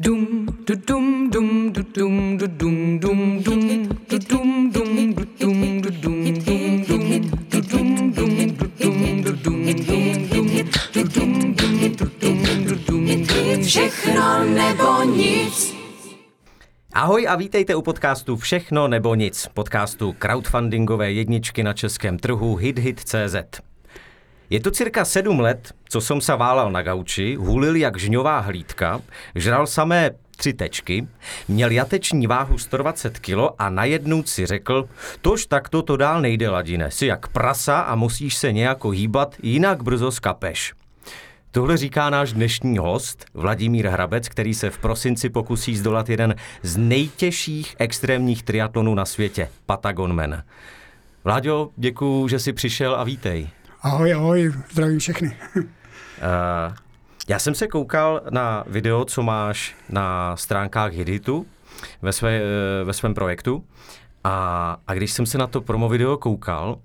Dum du dum dum du dum du dum dum dum du dum dum du dum du dum dum dum du dum dum du dum du dum dum dum du dum dum du dum du dum všechno nebo nic. Ahoj a vítejte u podcastu Všechno nebo nic, podcastu crowdfundingové jedničky na českém trhu HitHit.cz. Je to cirka sedm let, co jsem se válal na gauči, hulil jak žňová hlídka, žral samé tři tečky, měl jateční váhu 120 kg a najednou si řekl, tož takto to dál nejde, ladine, si jak prasa a musíš se nějako hýbat, jinak brzo skapeš. Tohle říká náš dnešní host, Vladimír Hrabec, který se v prosinci pokusí zdolat jeden z nejtěžších extrémních triatlonů na světě, Patagonman. Vláďo, děkuju, že jsi přišel a vítej. Ahoj, ahoj, zdravím všechny. Uh, já jsem se koukal na video, co máš na stránkách Hiditu ve, své, eh, ve svém projektu a, a když jsem se na to promo video koukal,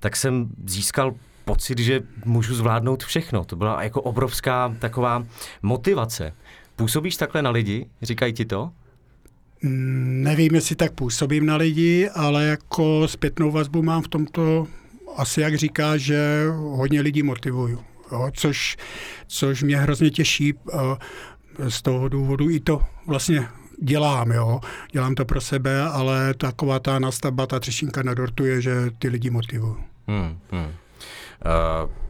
tak jsem získal pocit, že můžu zvládnout všechno. To byla jako obrovská taková motivace. Působíš takhle na lidi? Říkají ti to? Mm, nevím, jestli tak působím na lidi, ale jako zpětnou vazbu mám v tomto asi jak říká, že hodně lidí motivuju, jo, což, což mě hrozně těší. Z toho důvodu i to vlastně dělám, jo. Dělám to pro sebe, ale taková ta nastavba, ta třešinka na dortu je, že ty lidi motivuju. Hmm, hmm. Uh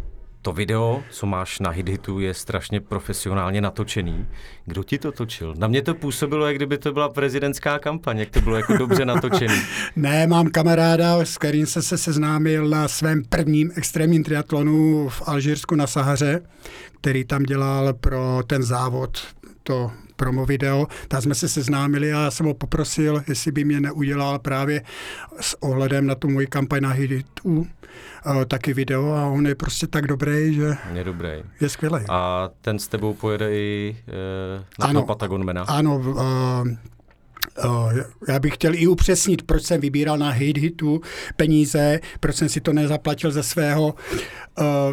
to video, co máš na HitHitu, je strašně profesionálně natočený. Kdo ti to točil? Na mě to působilo, jak kdyby to byla prezidentská kampaně, jak to bylo jako dobře natočený. ne, mám kamaráda, s kterým jsem se seznámil na svém prvním extrémním triatlonu v Alžírsku na Sahaře, který tam dělal pro ten závod to promo video, tak jsme se seznámili a já jsem ho poprosil, jestli by mě neudělal právě s ohledem na tu moji kampaň na Hiditu taky video a on je prostě tak dobrý, že je dobrý. Je skvělý. A ten s tebou pojede i e, na ano, Patagonmena? Ano, uh, Uh, já bych chtěl i upřesnit, proč jsem vybíral na Hate Hitu peníze, proč jsem si to nezaplatil ze svého. Uh,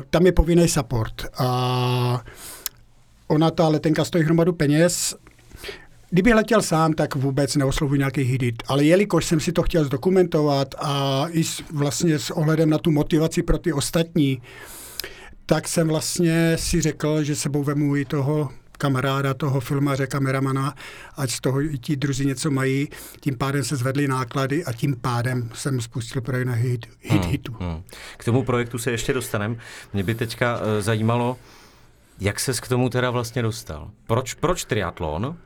tam je povinný support. A ona, ta letenka stojí hromadu peněz Kdyby letěl sám, tak vůbec neoslovuji nějaký hidit. Ale jelikož jsem si to chtěl zdokumentovat a i s, vlastně s ohledem na tu motivaci pro ty ostatní, tak jsem vlastně si řekl, že sebou vemu i toho kamaráda, toho filmaře, kameramana, ať z toho i ti druzí něco mají. Tím pádem se zvedly náklady a tím pádem jsem spustil projekt na hit, hit hmm, hitu. Hmm. K tomu projektu se ještě dostaneme. Mě by teďka uh, zajímalo, jak ses k tomu teda vlastně dostal? Proč, proč triatlon?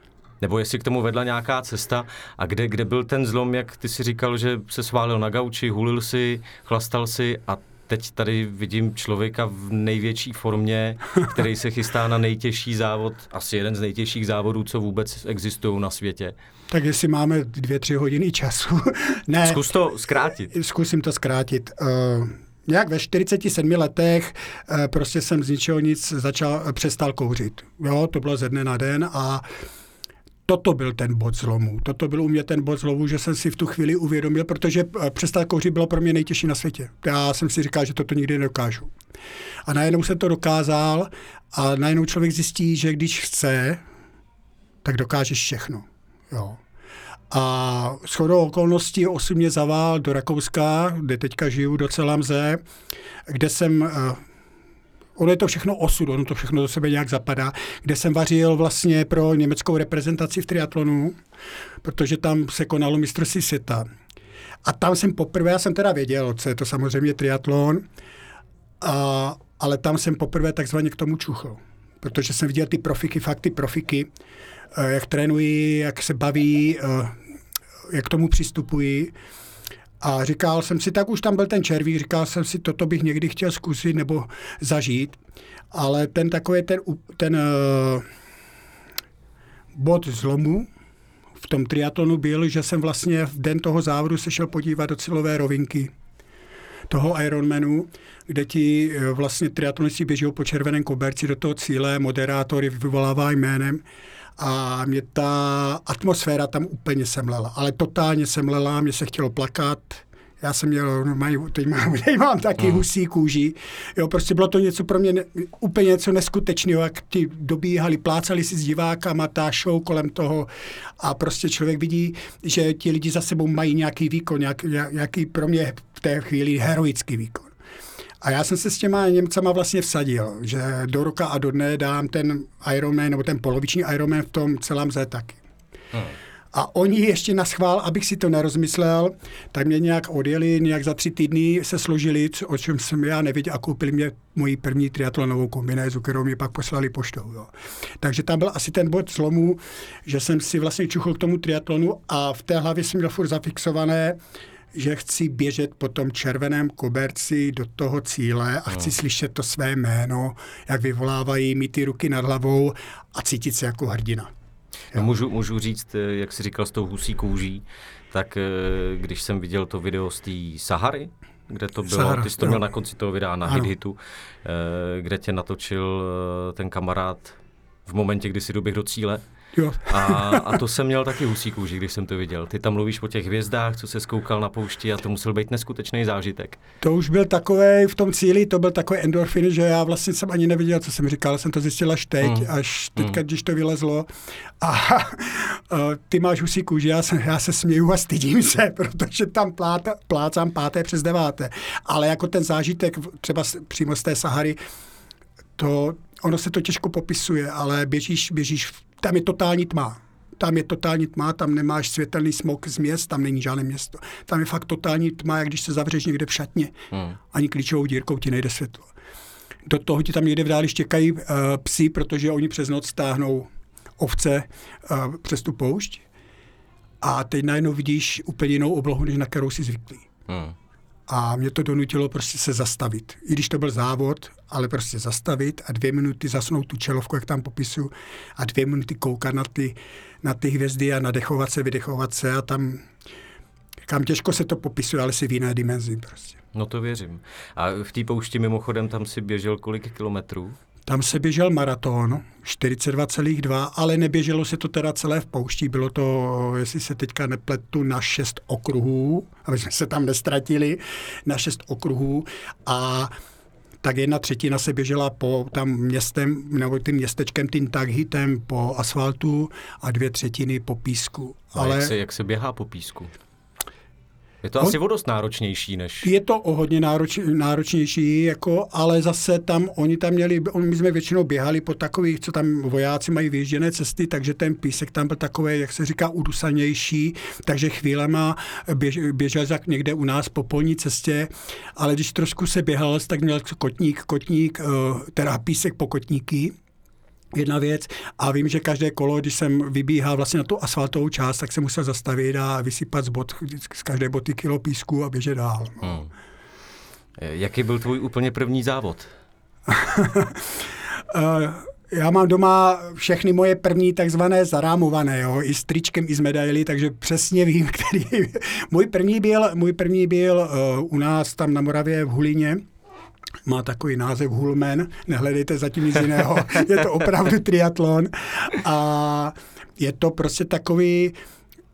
Nebo jestli k tomu vedla nějaká cesta a kde, kde byl ten zlom, jak ty si říkal, že se sválil na gauči, hulil si, chlastal si a teď tady vidím člověka v největší formě, který se chystá na nejtěžší závod, asi jeden z nejtěžších závodů, co vůbec existují na světě. Tak jestli máme dvě, tři hodiny času. ne. Zkus to zkrátit. Zkusím to zkrátit. Uh, nějak ve 47 letech uh, prostě jsem z ničeho nic začal, přestal kouřit. Jo, to bylo ze dne na den a uh, toto byl ten bod zlomu. Toto byl u mě ten bod zlomu, že jsem si v tu chvíli uvědomil, protože eh, přestat kouřit bylo pro mě nejtěžší na světě. Já jsem si říkal, že toto nikdy nedokážu. A najednou jsem to dokázal a najednou člověk zjistí, že když chce, tak dokážeš všechno. Jo. A shodou okolností osm mě zavál do Rakouska, kde teďka žiju docela mze, kde jsem eh, ono je to všechno osud, ono to všechno do sebe nějak zapadá, kde jsem vařil vlastně pro německou reprezentaci v triatlonu, protože tam se konalo mistrovství světa. A tam jsem poprvé, já jsem teda věděl, co je to samozřejmě triatlon, a, ale tam jsem poprvé takzvaně k tomu čuchl. Protože jsem viděl ty profiky, fakt ty profiky, eh, jak trénují, jak se baví, eh, jak k tomu přistupují. A říkal jsem si, tak už tam byl ten červík, říkal jsem si, toto bych někdy chtěl zkusit nebo zažít. Ale ten takový ten, ten uh, bod zlomu v tom triatlonu byl, že jsem vlastně v den toho závodu se šel podívat do cílové rovinky toho Ironmanu, kde ti uh, vlastně triatlonisti běží po červeném koberci do toho cíle, moderátory vyvolává jménem a mě ta atmosféra tam úplně semlela, ale totálně semlela, mě se chtělo plakat, Já jsem měl normálně, teď mám, teď mám taky husí kůži. Jo, prostě bylo to něco pro mě ne, úplně něco neskutečného, jak ti dobíhali, plácali si s divákama, ta show kolem toho a prostě člověk vidí, že ti lidi za sebou mají nějaký výkon, nějak, nějaký pro mě v té chvíli heroický výkon. A já jsem se s těma Němcama vlastně vsadil, že do roka a do dne dám ten Ironman, nebo ten poloviční Ironman v tom celém Z taky. Hmm. A oni ještě na schvál, abych si to nerozmyslel, tak mě nějak odjeli, nějak za tři týdny se složili, o čem jsem já nevěděl, a koupili mě moji první triatlonovou kombinézu, kterou mi pak poslali poštou. Jo. Takže tam byl asi ten bod zlomu, že jsem si vlastně čuchl k tomu triatlonu a v té hlavě jsem měl furt zafixované, že chci běžet po tom červeném koberci do toho cíle a chci no. slyšet to své jméno, jak vyvolávají mi ty ruky nad hlavou a cítit se jako hrdina. No, můžu, můžu říct, eh, jak jsi říkal s tou husí kouží, tak eh, když jsem viděl to video z té Sahary, kde to bylo, Sahara, ty jsi to jo. měl na konci toho videa na Hit Hitu, eh, kde tě natočil ten kamarád v momentě, kdy si doběh do cíle, Jo. A, a to jsem měl taky husí kůži, když jsem to viděl. Ty tam mluvíš o těch hvězdách, co se skoukal na poušti a to musel být neskutečný zážitek. To už byl takový v tom cíli, to byl takový endorfin, že já vlastně jsem ani nevěděl, co jsem říkal, jsem to zjistil až teď, mm. až teďka, mm. když to vylezlo. A, a ty máš husí kůži, já se, já se směju a stydím se, protože tam plát, plácám páté přes deváté. Ale jako ten zážitek třeba přímo z té Sahary, to, ono se to těžko popisuje, ale běžíš, běžíš tam je totální tma. Tam je totální tma, tam nemáš světelný smog z měst, tam není žádné město. Tam je fakt totální tma, jak když se zavřeš někde v šatně. Hmm. Ani klíčovou dírkou ti nejde světlo. Do toho ti tam někde v dáli štěkají uh, psi, protože oni přes noc stáhnou ovce uh, přes tu poušť. A teď najednou vidíš úplně jinou oblohu, než na kterou jsi zvyklý. Hmm. A mě to donutilo prostě se zastavit. I když to byl závod, ale prostě zastavit a dvě minuty zasnout tu čelovku, jak tam popisu, a dvě minuty koukat na ty, na ty hvězdy a nadechovat se, vydechovat se a tam, kam těžko se to popisuje, ale si v jiné dimenzi prostě. No to věřím. A v té poušti mimochodem tam si běžel kolik kilometrů? Tam se běžel maraton, 42,2, ale neběželo se to teda celé v poušti. Bylo to, jestli se teďka nepletu, na šest okruhů, aby jsme se tam nestratili, na šest okruhů a tak jedna třetina se běžela po tam městem, nebo tím městečkem, tím taghitem po asfaltu a dvě třetiny po písku. A Ale jak se, jak se běhá po písku? Je to asi o dost náročnější než... Je to o hodně nároč, náročnější, jako, ale zase tam, oni tam měli, my jsme většinou běhali po takových, co tam vojáci mají vyjížděné cesty, takže ten písek tam byl takový, jak se říká, udusanější, takže chvílema běž, běžel jak někde u nás po polní cestě, ale když trošku se běhal, tak měl kotník, kotník, eh, teda písek po kotníky, jedna věc. A vím, že každé kolo, když jsem vybíhal vlastně na tu asfaltovou část, tak jsem musel zastavit a vysypat z, bot, z každé boty kilo písku a běžet dál. Hmm. Jaký byl tvůj úplně první závod? Eh, já mám doma všechny moje první takzvané zarámované, jo, i s tričkem, i s medaily, takže přesně vím, který... můj první byl, můj první byl uh, u nás tam na Moravě v Hulíně, má takový název Hulmen, nehledejte zatím nic jiného, je to opravdu triatlon a je to prostě takový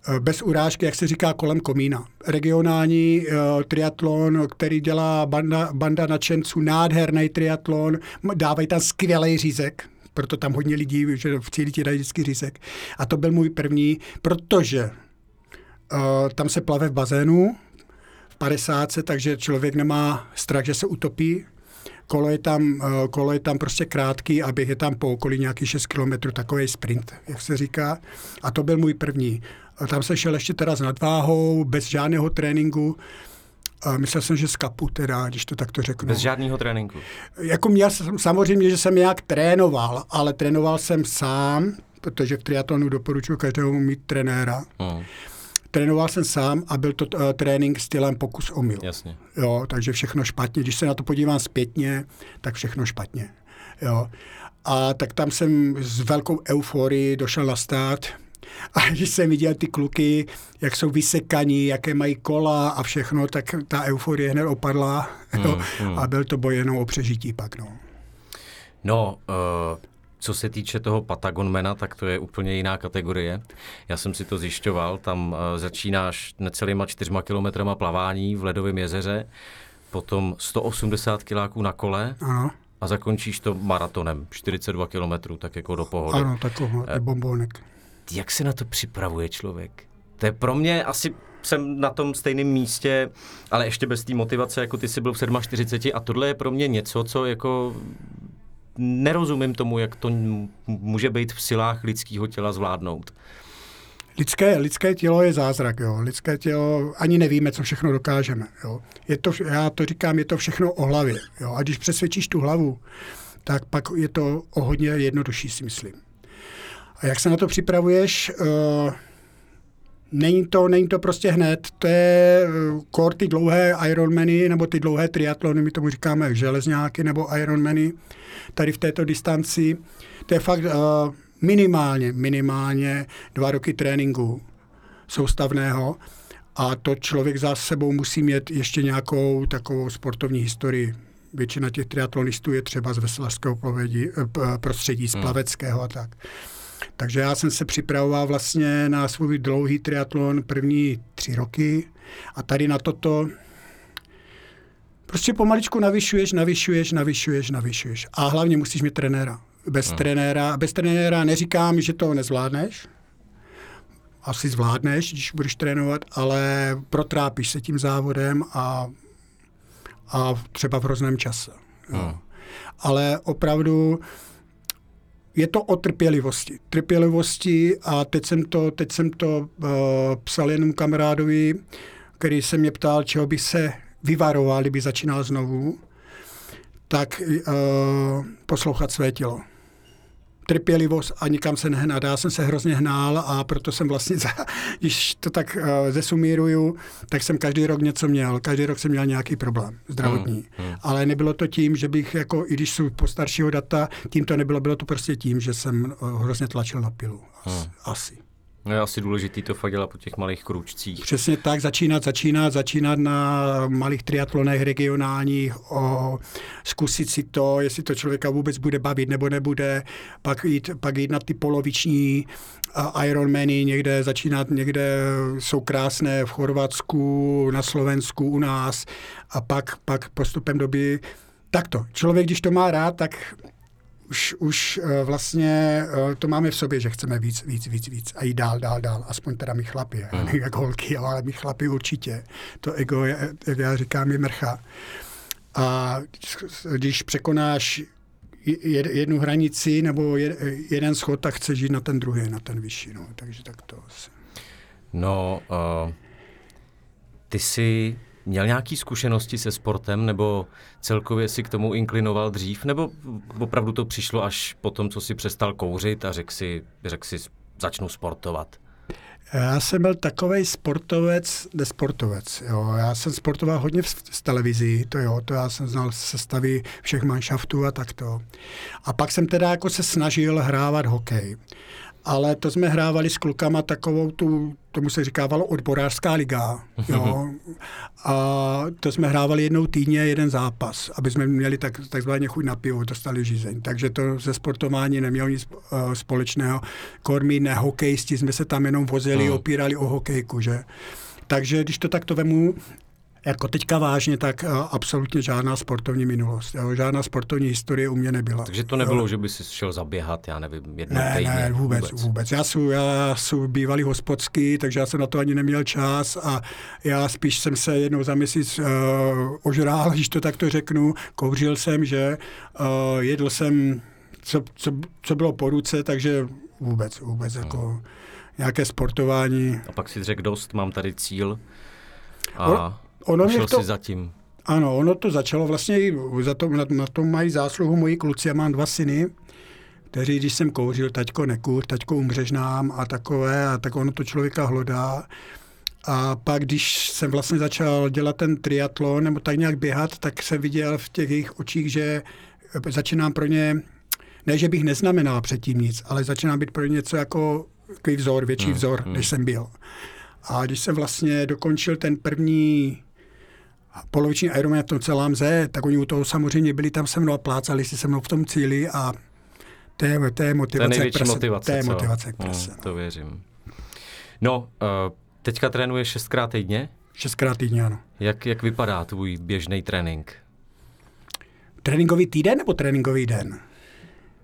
eh, bez urážky, jak se říká, kolem komína. Regionální uh, triatlon, který dělá banda, banda nadšenců, nádherný triatlon, dávají tam skvělý řízek, proto tam hodně lidí, že v cíli ti dají vždycky řízek. A to byl můj první, protože uh, tam se plave v bazénu, v 50, takže člověk nemá strach, že se utopí kolo je tam, eh, kolo je tam prostě krátký a běh je tam po okolí nějaký 6 kilometrů, takový sprint, jak se říká. A to byl můj první. A tam se šel ještě teda s nadváhou, bez žádného tréninku. A myslel jsem, že z kapu teda, když to takto řeknu. Bez žádného tréninku? Jako měl jsem, samozřejmě, že jsem nějak trénoval, ale trénoval jsem sám, protože v triatlonu doporučuji každému mít trenéra. Hmm trénoval jsem sám a byl to uh, trénink stylem pokus omyl. Jasně. Jo, takže všechno špatně. Když se na to podívám zpětně, tak všechno špatně. Jo. A tak tam jsem s velkou euforií došel na stát a když jsem viděl ty kluky, jak jsou vysekaní, jaké mají kola a všechno, tak ta euforie hned opadla. Jo. Hmm. A byl to boj jenom o přežití pak. No, no uh Co se týče toho Patagonmana, tak to je úplně jiná kategorie. Já jsem si to zjišťoval, tam uh, začínáš necelýma čtyřma kilometrama plavání v Ledovém jezeře, potom 180 kiláků na kole Ano, a zakončíš to maratonem, 42 kilometrů, tak jako do pohody. ano, takový Eh. bombonek. Jak se na to připravuje člověk? To je pro mě asi jsem na tom stejném místě, ale ještě bez té motivace, jako ty jsi byl v 47 a tohle je pro mě něco, co jako nerozumím tomu, jak to může být v silách lidského těla zvládnout. Lidské, lidské tělo je zázrak, jo. Lidské tělo, ani nevíme, co všechno dokážeme, jo. Je to, já to říkám, je to všechno o hlavě, jo. A když přesvědčíš tu hlavu, tak pak je to o hodně jednodušší, si myslím. A jak se na to připravuješ? Uh, není, to, není to prostě hned. To je uh, kor ty dlouhé Ironmany, nebo ty dlouhé triatlony, my tomu říkáme železňáky nebo Ironmany, tady v této distanci. To je fakt uh, minimálně, minimálně dva roky tréninku soustavného a to člověk za sebou musí mít ještě nějakou takovou sportovní historii. Většina těch triatlonistů je třeba z veselářského eh, prostředí, z plaveckého a tak. Takže já jsem se připravoval vlastně na svůj dlouhý triatlon první tři roky a tady na toto prostě pomaličku navyšuješ, navyšuješ, navyšuješ, navyšuješ. A hlavně musíš mít trenéra. Bez Hmm. trenéra, bez trenéra neříkám, že to nezvládneš, asi zvládneš, když budeš trénovat, ale protrápíš se tím závodem a, a třeba v hrozném čase. Jo. Hmm. Ale opravdu je to o trpělivosti. Trpělivosti a teď jsem to, teď jsem to uh, psal jenom kamarádovi, který se mě ptal, čeho by se vyvaroval, kdyby začínal znovu, tak uh, poslouchat své tělo trpělivost a nikam se nehnat. Já jsem se hrozně hnál a proto jsem vlastně, za, když to tak uh, zesumíruju, tak jsem každý rok něco měl. Každý rok jsem měl nějaký problém zdravotní. Hmm, hmm. Ale nebylo to tím, že bych, jako, i když jsou postaršího data, tím to nebylo, bylo to prostě tím, že jsem uh, hrozně tlačil na pilu. Asi. Hmm. asi. No je asi důležitý to fakt dělat po těch malých kručcích. Přesně tak, začínat, začínat, začínat na malých triatlonech regionálních, o, zkusit si to, jestli to člověka vůbec bude bavit nebo nebude, pak jít, pak jít na ty poloviční Ironmany, někde začínat, někde jsou krásné v Chorvatsku, na Slovensku, u nás a pak, pak postupem doby takto. Člověk, když to má rád, tak už, už eh, vlastně eh, to máme v sobě, že chceme víc, víc, víc, víc a jít dál, dál, dál. Aspoň teda my chlapi, já nevím, jak holky, ale my chlapi určitě. To ego, je, jak já říkám, je mrcha. A když překonáš jed- jednu hranici nebo jed- jeden schod, tak chceš jít na ten druhý, na ten vyšší. No. Takže tak to asi. No, uh, ty jsi měl nějaký zkušenosti se sportem, nebo celkově si k tomu inklinoval dřív, nebo opravdu to přišlo až po tom, co si přestal kouřit a řekl si, řekl si začnu sportovat? Já jsem byl takový sportovec, nesportovec. Jo. Já jsem sportoval hodně v, televizí, to jo, to já jsem znal sestavy všech manšaftů a takto. A pak jsem teda jako se snažil hrávat hokej. Ale to jsme hrávali s klukama takovou tu, tomu se říkávalo odborářská liga. Jo. A to jsme hrávali jednou týdně jeden zápas, aby jsme měli tak, takzvaně chuť na pivo, dostali žízeň. Takže to ze sportování nemělo nic uh, společného. Kormí ne hokejisti, jsme se tam jenom vozili, Hmm. opírali o hokejku, že? Takže když to takto vemu, jako teďka vážně, tak uh, absolutně žádná sportovní minulost. Jo? Žádná sportovní historie u mě nebyla. Takže to nebylo, že by si šel zaběhat, já nevím, jednou Ne, týdně. ne, vůbec, vůbec. vůbec. Já jsem, já jsem bývalý hospodský, takže já jsem na to ani neměl čas a já spíš jsem se jednou za měsíc uh, ožrál, když to takto řeknu. Kouřil jsem, že uh, jedl jsem, co, co, co bylo po ruce, takže vůbec, vůbec jako nějaké sportování. A pak si řekl dost, mám tady cíl a Ono- ono mě šel to- si zatím. Ano, ono to začalo vlastně, za to, na, na tom mají zásluhu moji kluci, já mám dva syny, kteří, když jsem kouřil, taťko nekuř, taťko umřeš nám a takové, a tak ono to člověka hlodá. A pak, když jsem vlastně začal dělat ten triatlon, nebo tak nějak běhat, tak jsem viděl v těch jejich očích, že začínám pro ně, ne, že bych neznamenal předtím nic, ale začínám být pro ně něco jako takový vzor, větší Hmm, vzor, hmm. než jsem byl. A když jsem vlastně dokončil ten první poloviční Ironman v tom celém Z, tak oni u toho samozřejmě byli tam se mnou a plácali si se mnou v tom cíli a To je, to je To je motivace největší k prase. motivace, To je motivace k prase. to věřím. No, uh, teďka trénuješ šestkrát týdně. Šestkrát týdně, ano. Jak, jak vypadá tvůj běžný trénink? Tréninkový týden nebo tréninkový den?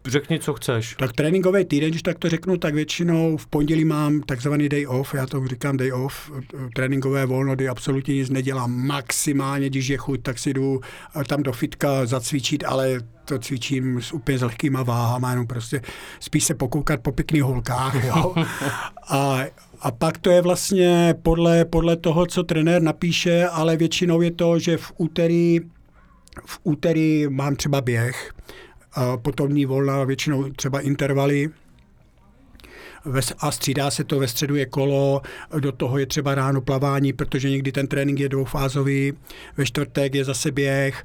Řekni, co chceš. Tak tréninkový týden, když tak to řeknu, tak většinou v pondělí mám takzvaný day off, já tomu říkám day off, tréninkové volno, kdy absolutně nic nedělám. Maximálně, když je chuť, tak si jdu eh, tam do fitka zacvičit, ale to cvičím s úplně s lehkýma váhama, jenom prostě spíš se pokoukat po pěkných holkách, jo. A, a pak to je vlastně podle, podle toho, co trenér napíše, ale většinou je to, že v úterý, v úterý mám třeba běh, a potom dní volna, většinou třeba intervaly, a střídá se to, ve středu je kolo, do toho je třeba ráno plavání, protože někdy ten trénink je dvoufázový, ve čtvrtek je zase běh,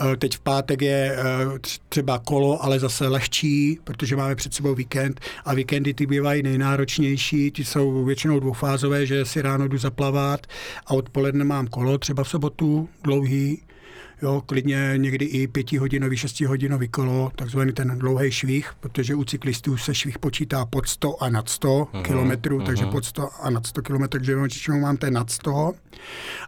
eh, teď v pátek je tř- třeba kolo, ale zase lehčí, protože máme před sebou víkend a víkendy ty bývají nejnáročnější, ty jsou většinou dvoufázové, že si ráno jdu zaplavat a odpoledne mám kolo, třeba v sobotu dlouhý, Jo, klidně někdy i pětihodinový, šestihodinový kolo, takzvaný ten dlouhý švih, protože u cyklistů se švih počítá pod 100 a nad 100 uh-huh, kilometrů, uh-huh. takže pod 100 a nad 100 kilometrů, takže většinou mám ten nad 100.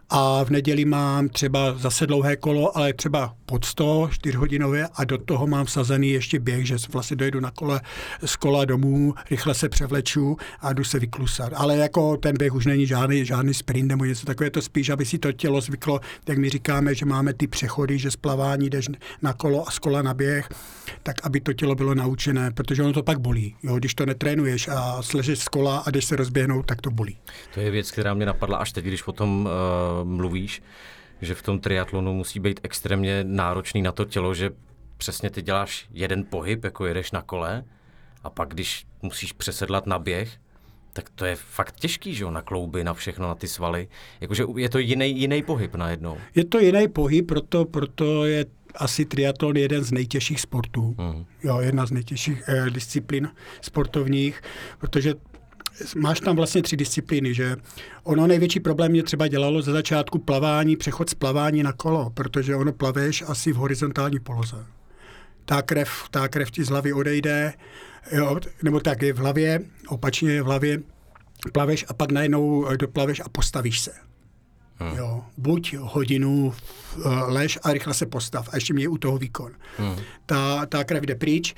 A v neděli mám třeba zase dlouhé kolo, ale třeba pod 100, 4 hodinové a do toho mám vsazený ještě běh, že vlastně dojedu na kole z kola domů, rychle se převleču a jdu se vyklusat. Ale jako ten běh už není žádný, žádný sprint nebo něco takové, je to spíš, aby si to tělo zvyklo, jak my říkáme, že máme ty přechody, že z plavání jdeš na kolo a z kola na běh, tak aby to tělo bylo naučené, protože ono to pak bolí. Jo? Když to netrénuješ a sležeš z kola a jdeš se rozběhnout, tak to bolí. To je věc, která mě napadla až teď, když o tom uh, mluvíš, že v tom triatlonu musí být extrémně náročný na to tělo, že přesně ty děláš jeden pohyb, jako jedeš na kole, a pak když musíš přesedlat na běh, tak to je fakt těžký, že jo, na klouby, na všechno, na ty svaly. Jakože je to jiný, jiný pohyb najednou. Je to jiný pohyb, proto, proto je asi triatlon jeden z nejtěžších sportů. Mm. Jo, jedna z nejtěžších eh, disciplín sportovních, protože máš tam vlastně tři disciplíny, že ono největší problém mě třeba dělalo ze začátku plavání, přechod z plavání na kolo, protože ono plaveš asi v horizontální poloze. Ta krev, ta krev ti z hlavy odejde, jo, nebo tak je v hlavě, opačně je v hlavě, plaveš a pak najednou eh, doplaveš a postavíš se. Hmm. Jo, buď hodinu uh, lež a rychle se postav a ještě mě je u toho výkon. Hmm. Ta, ta krev jde pryč,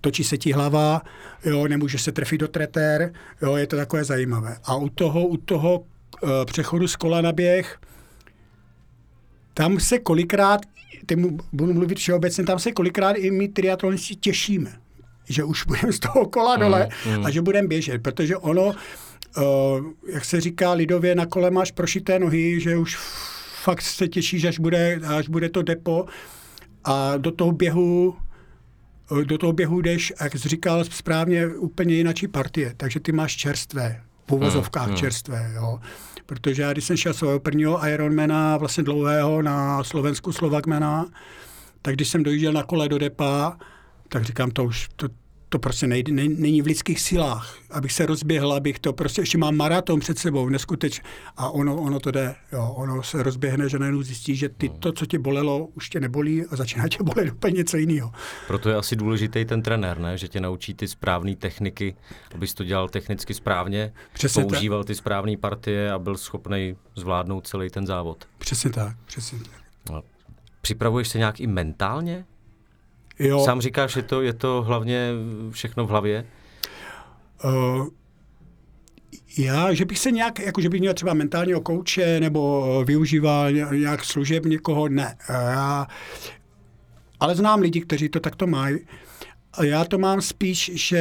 točí se ti hlava, jo, nemůže se trefit do tretér, jo, je to takové zajímavé. A u toho, u toho uh, přechodu z kola na běh, tam se kolikrát, teď budu mluvit všeobecně, tam se kolikrát i my triatlonisti těšíme, že už budeme z toho kola dole Mm, mm. a že budeme běžet, protože ono, uh, jak se říká lidově, na kole máš prošité nohy, že už fakt se těšíš, až bude, až bude to depo a do toho běhu eh, do toho běhu jdeš, jak jsi říkal správně, úplně jinačí partie, takže ty máš čerstvé, v uvozovkách Hmm, hmm. čerstvé, jo. Protože já, když jsem šel svého prvního Ironmana, vlastně dlouhého na Slovensku Slovakmana, tak když jsem dojížděl na kole do depa, tak říkám, to už, to, to prostě nejde, ne, není v lidských silách, abych se rozběhl, abych to prostě, ještě mám maraton před sebou, neskutečně. A ono, ono to jde, jo, ono se rozběhne, že najednou zjistí, že ty, to, co tě bolelo, už tě nebolí a začíná tě bolet úplně něco jiného. Proto je asi důležitý ten trenér, ne? že tě naučí ty správné techniky, abys to dělal technicky správně, Přesně tak. používal ty správné partie a byl schopný zvládnout celý ten závod. Přesně tak, přesně tak. No. Připravuješ se nějak i mentálně? Jo, Sám říkáš, že to, je to hlavně všechno v hlavě? Uh, já, že bych se nějak, jako že bych měl třeba mentálního kouče nebo eh, využíval ně- nějak služeb někoho, ne. Eh, Já, ale znám lidi, kteří to takto mají. A já to mám spíš, že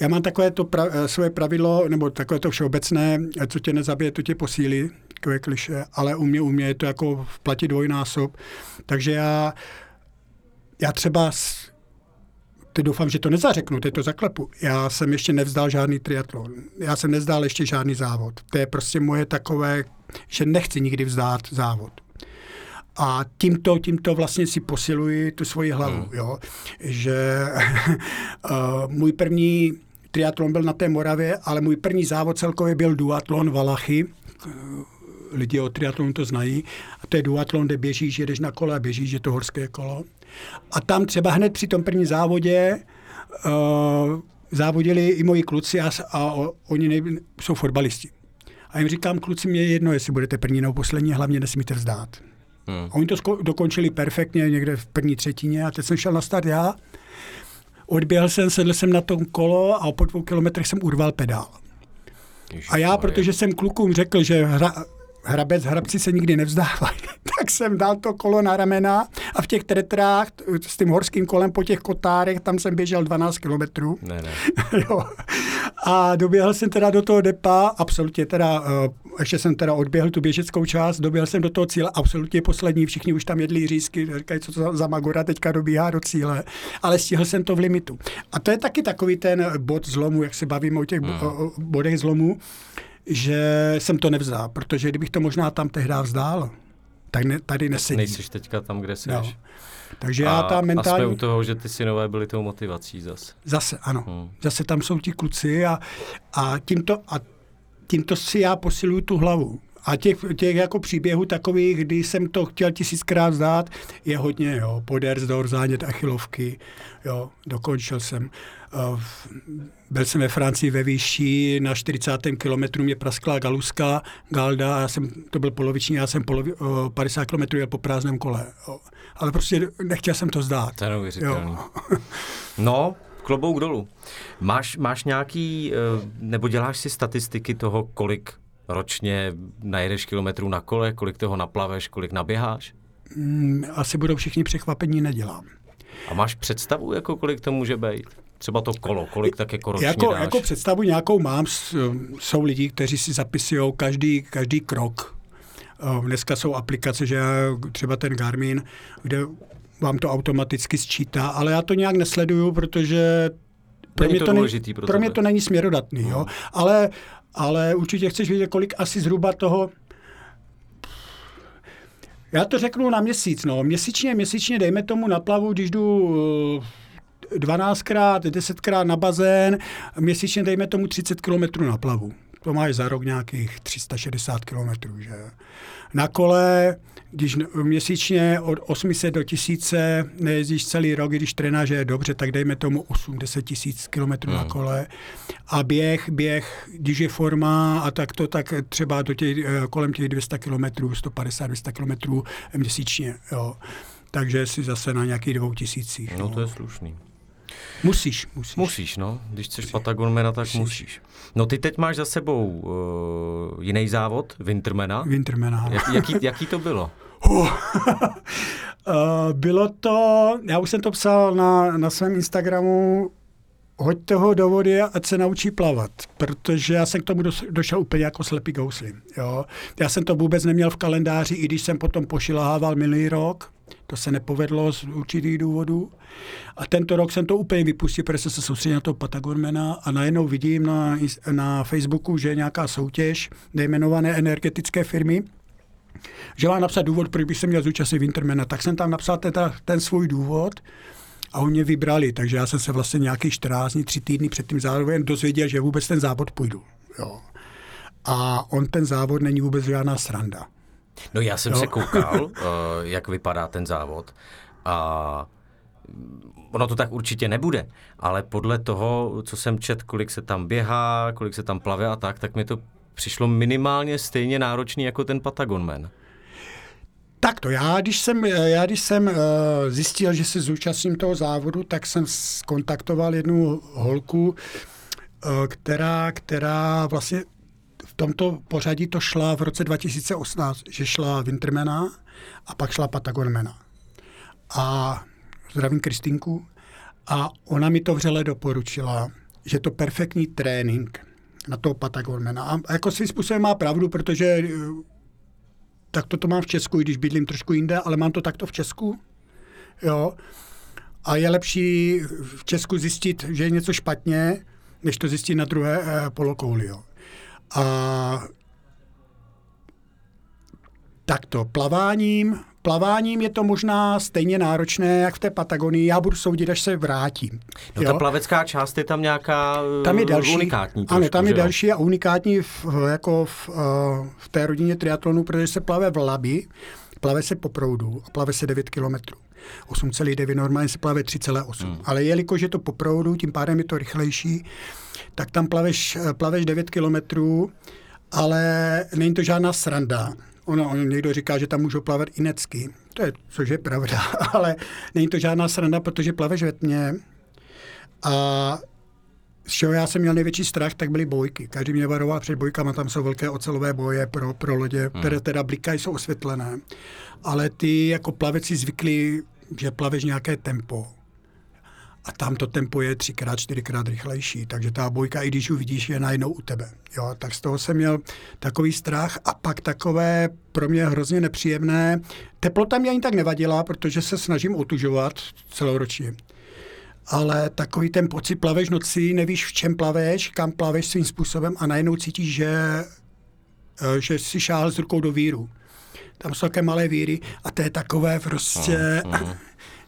já mám takové to pra, svoje pravidlo, nebo takové to všeobecné, co tě nezabije, to tě posílí, takové kliše, ale u mě, u mě je to jako v platí dvojnásob. Takže já, já třeba s, teď doufám, že to nezařeknu, teď to zaklepu. Já jsem ještě nevzdal žádný triatlon. Já jsem nevzdal ještě žádný závod. To je prostě moje takové, že nechci nikdy vzdát závod. A tímto, tímto vlastně si posiluji tu svoji hlavu, hmm. jo. Že uh, můj první triatlon byl na té Moravě, ale můj první závod celkově byl duatlon Valachy. Lidi o triatlonu to znají. A to je duatlon, kde běžíš, jedeš na kole a běžíš, je to horské kolo. A tam třeba hned při tom prvním závodě uh, závodili i moji kluci a, a oni nej, jsou fotbalisti. A jim říkám, kluci, mě je jedno, jestli budete první nebo poslední, hlavně nesmíte vzdát. Hmm. A oni to sko- dokončili perfektně někde v první třetině a teď jsem šel na start já. Odběhl jsem, sedl jsem na tom kolo a po dvou kilometrech jsem urval pedál. A já, protože jsem klukům řekl, že hra, hrabec, hrabci se nikdy nevzdávají, tak jsem dal to kolo na ramena a v těch tretrách s tím horským kolem po těch kotárech, tam jsem běžel 12 kilometrů. Ne, ne. jo. A doběhl jsem teda do toho depa, absolutně teda, uh, ještě jsem teda odběhl tu běžeckou část, doběhl jsem do toho cíle, absolutně poslední, všichni už tam jedli řízky, říkají, co to za, za Magora teďka dobíhá do cíle, ale stihl jsem to v limitu. A to je taky takový ten bod zlomu, jak se bavíme o těch hmm. bodech zlomu, že jsem to nevzdál, protože kdybych to možná tam tehdy vzdál, tak ne, tady nesedím. Nejsiš teďka tam, kde jsi. No. Takže já tam mentální... A jsme u toho, že ty synové byli tou motivací zase. Zase, ano. Hmm. Zase tam jsou ti kluci a, a, tímto, a tímto si já posiluju tu hlavu. A těch, těch jako příběhů takových, kdy jsem to chtěl tisíckrát zdát, je hodně, jo. Poders do zánět achilovky, jo, dokončil jsem. Uh, byl jsem ve Francii ve výši, na 40. kilometru mě praskla galuska, galda, já jsem, to byl poloviční, já jsem polovi, uh, 50 kilometrů jel po prázdném kole. Jo. Ale prostě nechtěl jsem to zdát. To je no, klobouk dolů. Máš, máš nějaký, nebo děláš si statistiky toho, kolik ročně najedeš kilometrů na kole, kolik toho naplaveš, kolik naběháš? Mm, asi budou všichni překvapení, nedělám. A máš představu, jako kolik to může být? Třeba to kolo, kolik tak jako ročně jako, dáš? jako představu nějakou mám, jsou lidi, kteří si zapisují každý, každý krok. Dneska jsou aplikace, že třeba ten Garmin, kde vám to automaticky sčítá, ale já to nějak nesleduju, protože pro mě, to, není, pro, pro mě to není směrodatný. Jo? Ale ale určitě chceš vědět, kolik asi zhruba toho já to řeknu na měsíc. No. Měsíčně, měsíčně dejme tomu na plavu, když jdu 12krát, eh, 10krát na bazén, měsíčně dejme tomu 30 km na plavu. To máš za rok nějakých 360 km. Že? Na kole když měsíčně od 800 do 1000 nejezdíš celý rok, když trenáže je dobře, tak dejme tomu 80 tisíc kilometrů hmm. na kole. A běh, běh, když je forma a tak to, tak třeba do těch, eh, kolem těch 200 kilometrů, 150-200 kilometrů měsíčně. Jo. Takže si zase na nějakých dvou tisících. No, no to je slušný. Musíš, musíš. Musíš, no. Když chceš Patagonmena, tak musíš. musíš. No ty teď máš za sebou uh, jiný závod, Wintermana. Wintermana. Jak, jaký, jaký to bylo? Uh, bylo to, já už jsem to psal na, na svém Instagramu, hoďte ho do vody, ať se naučí plavat, protože já jsem k tomu došel úplně jako slepý gously. Jo. Já jsem to vůbec neměl v kalendáři, i když jsem potom pošilahával minulý rok, to se nepovedlo z určitých důvodů. A tento rok jsem to úplně vypustil, protože jsem se soustředil na toho Patagonmana a najednou vidím na, na Facebooku, že je nějaká soutěž nejmenované energetické firmy, že napsat důvod, proč bych se měl zúčastnit Wintermana. Tak jsem tam napsal teda ten svůj důvod a oni mě vybrali, takže já jsem se vlastně nějaký 14 dní, 3 týdny před tím závodem dozvěděl, že vůbec ten závod půjdu. Jo. A on ten závod není vůbec žádná sranda. No já jsem jo. se koukal, uh, jak vypadá ten závod a ono to tak určitě nebude, ale podle toho, co jsem čet, kolik se tam běhá, kolik se tam plave a tak, tak mi to přišlo minimálně stejně náročný jako ten Patagon Man. Tak to já, když jsem, já, když jsem uh, zjistil, že se zúčastním toho závodu, tak jsem skontaktoval jednu holku, která, která vlastně tomto pořadí to šla v roce 2018, že šla Wintermana a pak šla Patagonmana. A zdravím Kristinku. A ona mi to vřele doporučila, že to perfektní trénink na toho Patagonmana. A jako svým způsobem má pravdu, protože eh, tak to, to mám v Česku, i když bydlím trošku jinde, ale mám to takto v Česku. Jo. A je lepší v Česku zjistit, že je něco špatně, než to zjistit na druhé eh, polokouli. Jo. A takto, plaváním, plaváním je to možná stejně náročné, jak v té Patagonii. Já budu soudit, až se vrátím. No jo? ta plavecká část je tam nějaká tam je eh, další, unikátní. Trošku, ano, tam je další a unikátní v, jako v, eh, v té rodině triatlonu, protože se plave v labi, plave se po proudu a plave se 9 kilometrů. 8,9 normálně se plave 3,8. Hmm. Ale jelikož je to po proudu, tím pádem je to rychlejší, tak tam plaveš, plaveš 9 kilometrů, ale není to žádná sranda. Ono, on někdo říká, že tam můžou plavat i necky. To je, což je pravda, ale není to žádná sranda, protože plaveš ve tmě a z čeho já jsem měl největší strach, tak byly bojky. Každý mě varoval před bojkama, tam jsou velké ocelové boje pro, pro lodě, hmm. které teda blikají, jsou osvětlené. Ale ty jako plavec si zvykli, že plaveš nějaké tempo. A tam to tempo je třikrát, čtyřikrát rychlejší, takže ta bojka, i když ji vidíš, je najednou u tebe. Jo, tak z toho jsem měl takový strach a pak takové pro mě hrozně nepříjemné. Teplota mě ani tak nevadila, protože se snažím otužovat celoročně ale takový ten pocit plaveš noci, nevíš v čem plaveš, kam plaveš svým způsobem a najednou cítíš, že, eh, že si šáhl s rukou do víru. Tam jsou také malé víry a to je takové prostě... Uh, uh.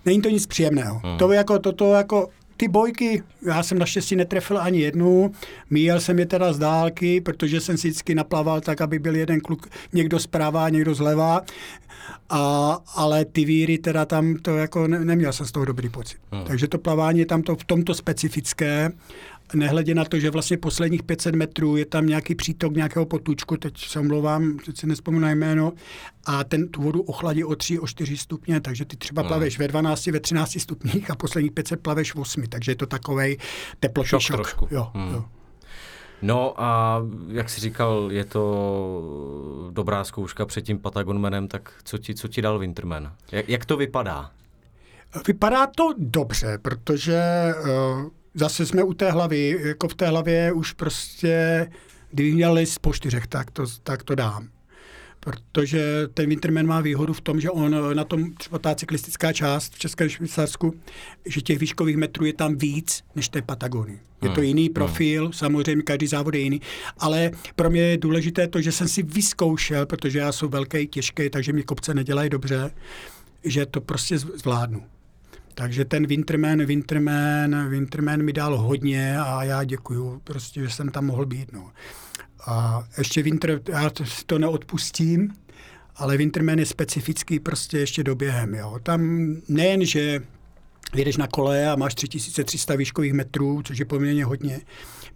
Není to nic příjemného. Uh. To jako, toto jako ty bojky, já jsem naštěstí netrefil ani jednu, míjel jsem je teda z dálky, protože jsem si vždycky naplaval tak, aby byl jeden kluk, někdo zprava, někdo zleva, a, ale ty víry teda tam to jako ne, neměl jsem z toho dobrý pocit. Hmm. Takže to plavání je tam to v tomto specifické, nehledě na to, že vlastně posledních 500 metrů je tam nějaký přítok nějakého potučku, teď se omlouvám, teď si nespomínám na jméno, a ten tu vodu ochladí o 3, o 4 stupně, takže ty třeba hmm. plaveš ve 12, ve 13 stupních a posledních 500 plaveš v 8, takže je to takový teplotní šok. šok. Trošku. Jo, hmm. jo. No a jak jsi říkal, je to dobrá zkouška před tím Patagonmanem, tak co ti, co ti dal Winterman? Jak, jak to vypadá? Vypadá to dobře, protože uh, zase jsme u té hlavy, jako v té hlavě už prostě, kdybych měl list po čtyřech, tak to, tak to dám protože ten Winterman má výhodu v tom, že on na tom třeba ta cyklistická část v Českém Švýcarsku, že těch výškových metrů je tam víc než té Patagony. Je to hmm. jiný hmm. profil, samozřejmě každý závod je jiný, ale pro mě je důležité to, že jsem si vyzkoušel, protože já jsem velký, těžký, takže mi kopce nedělají dobře, že to prostě zvládnu. Takže ten Winterman, Winterman, Winterman mi dal hodně a já děkuju, prostě, že jsem tam mohl být. No. A ještě Winter, já to neodpustím, ale Winterman je specifický prostě ještě doběhem. Jo. Tam nejen, že jedeš na kole a máš 3300 výškových metrů, což je poměrně hodně,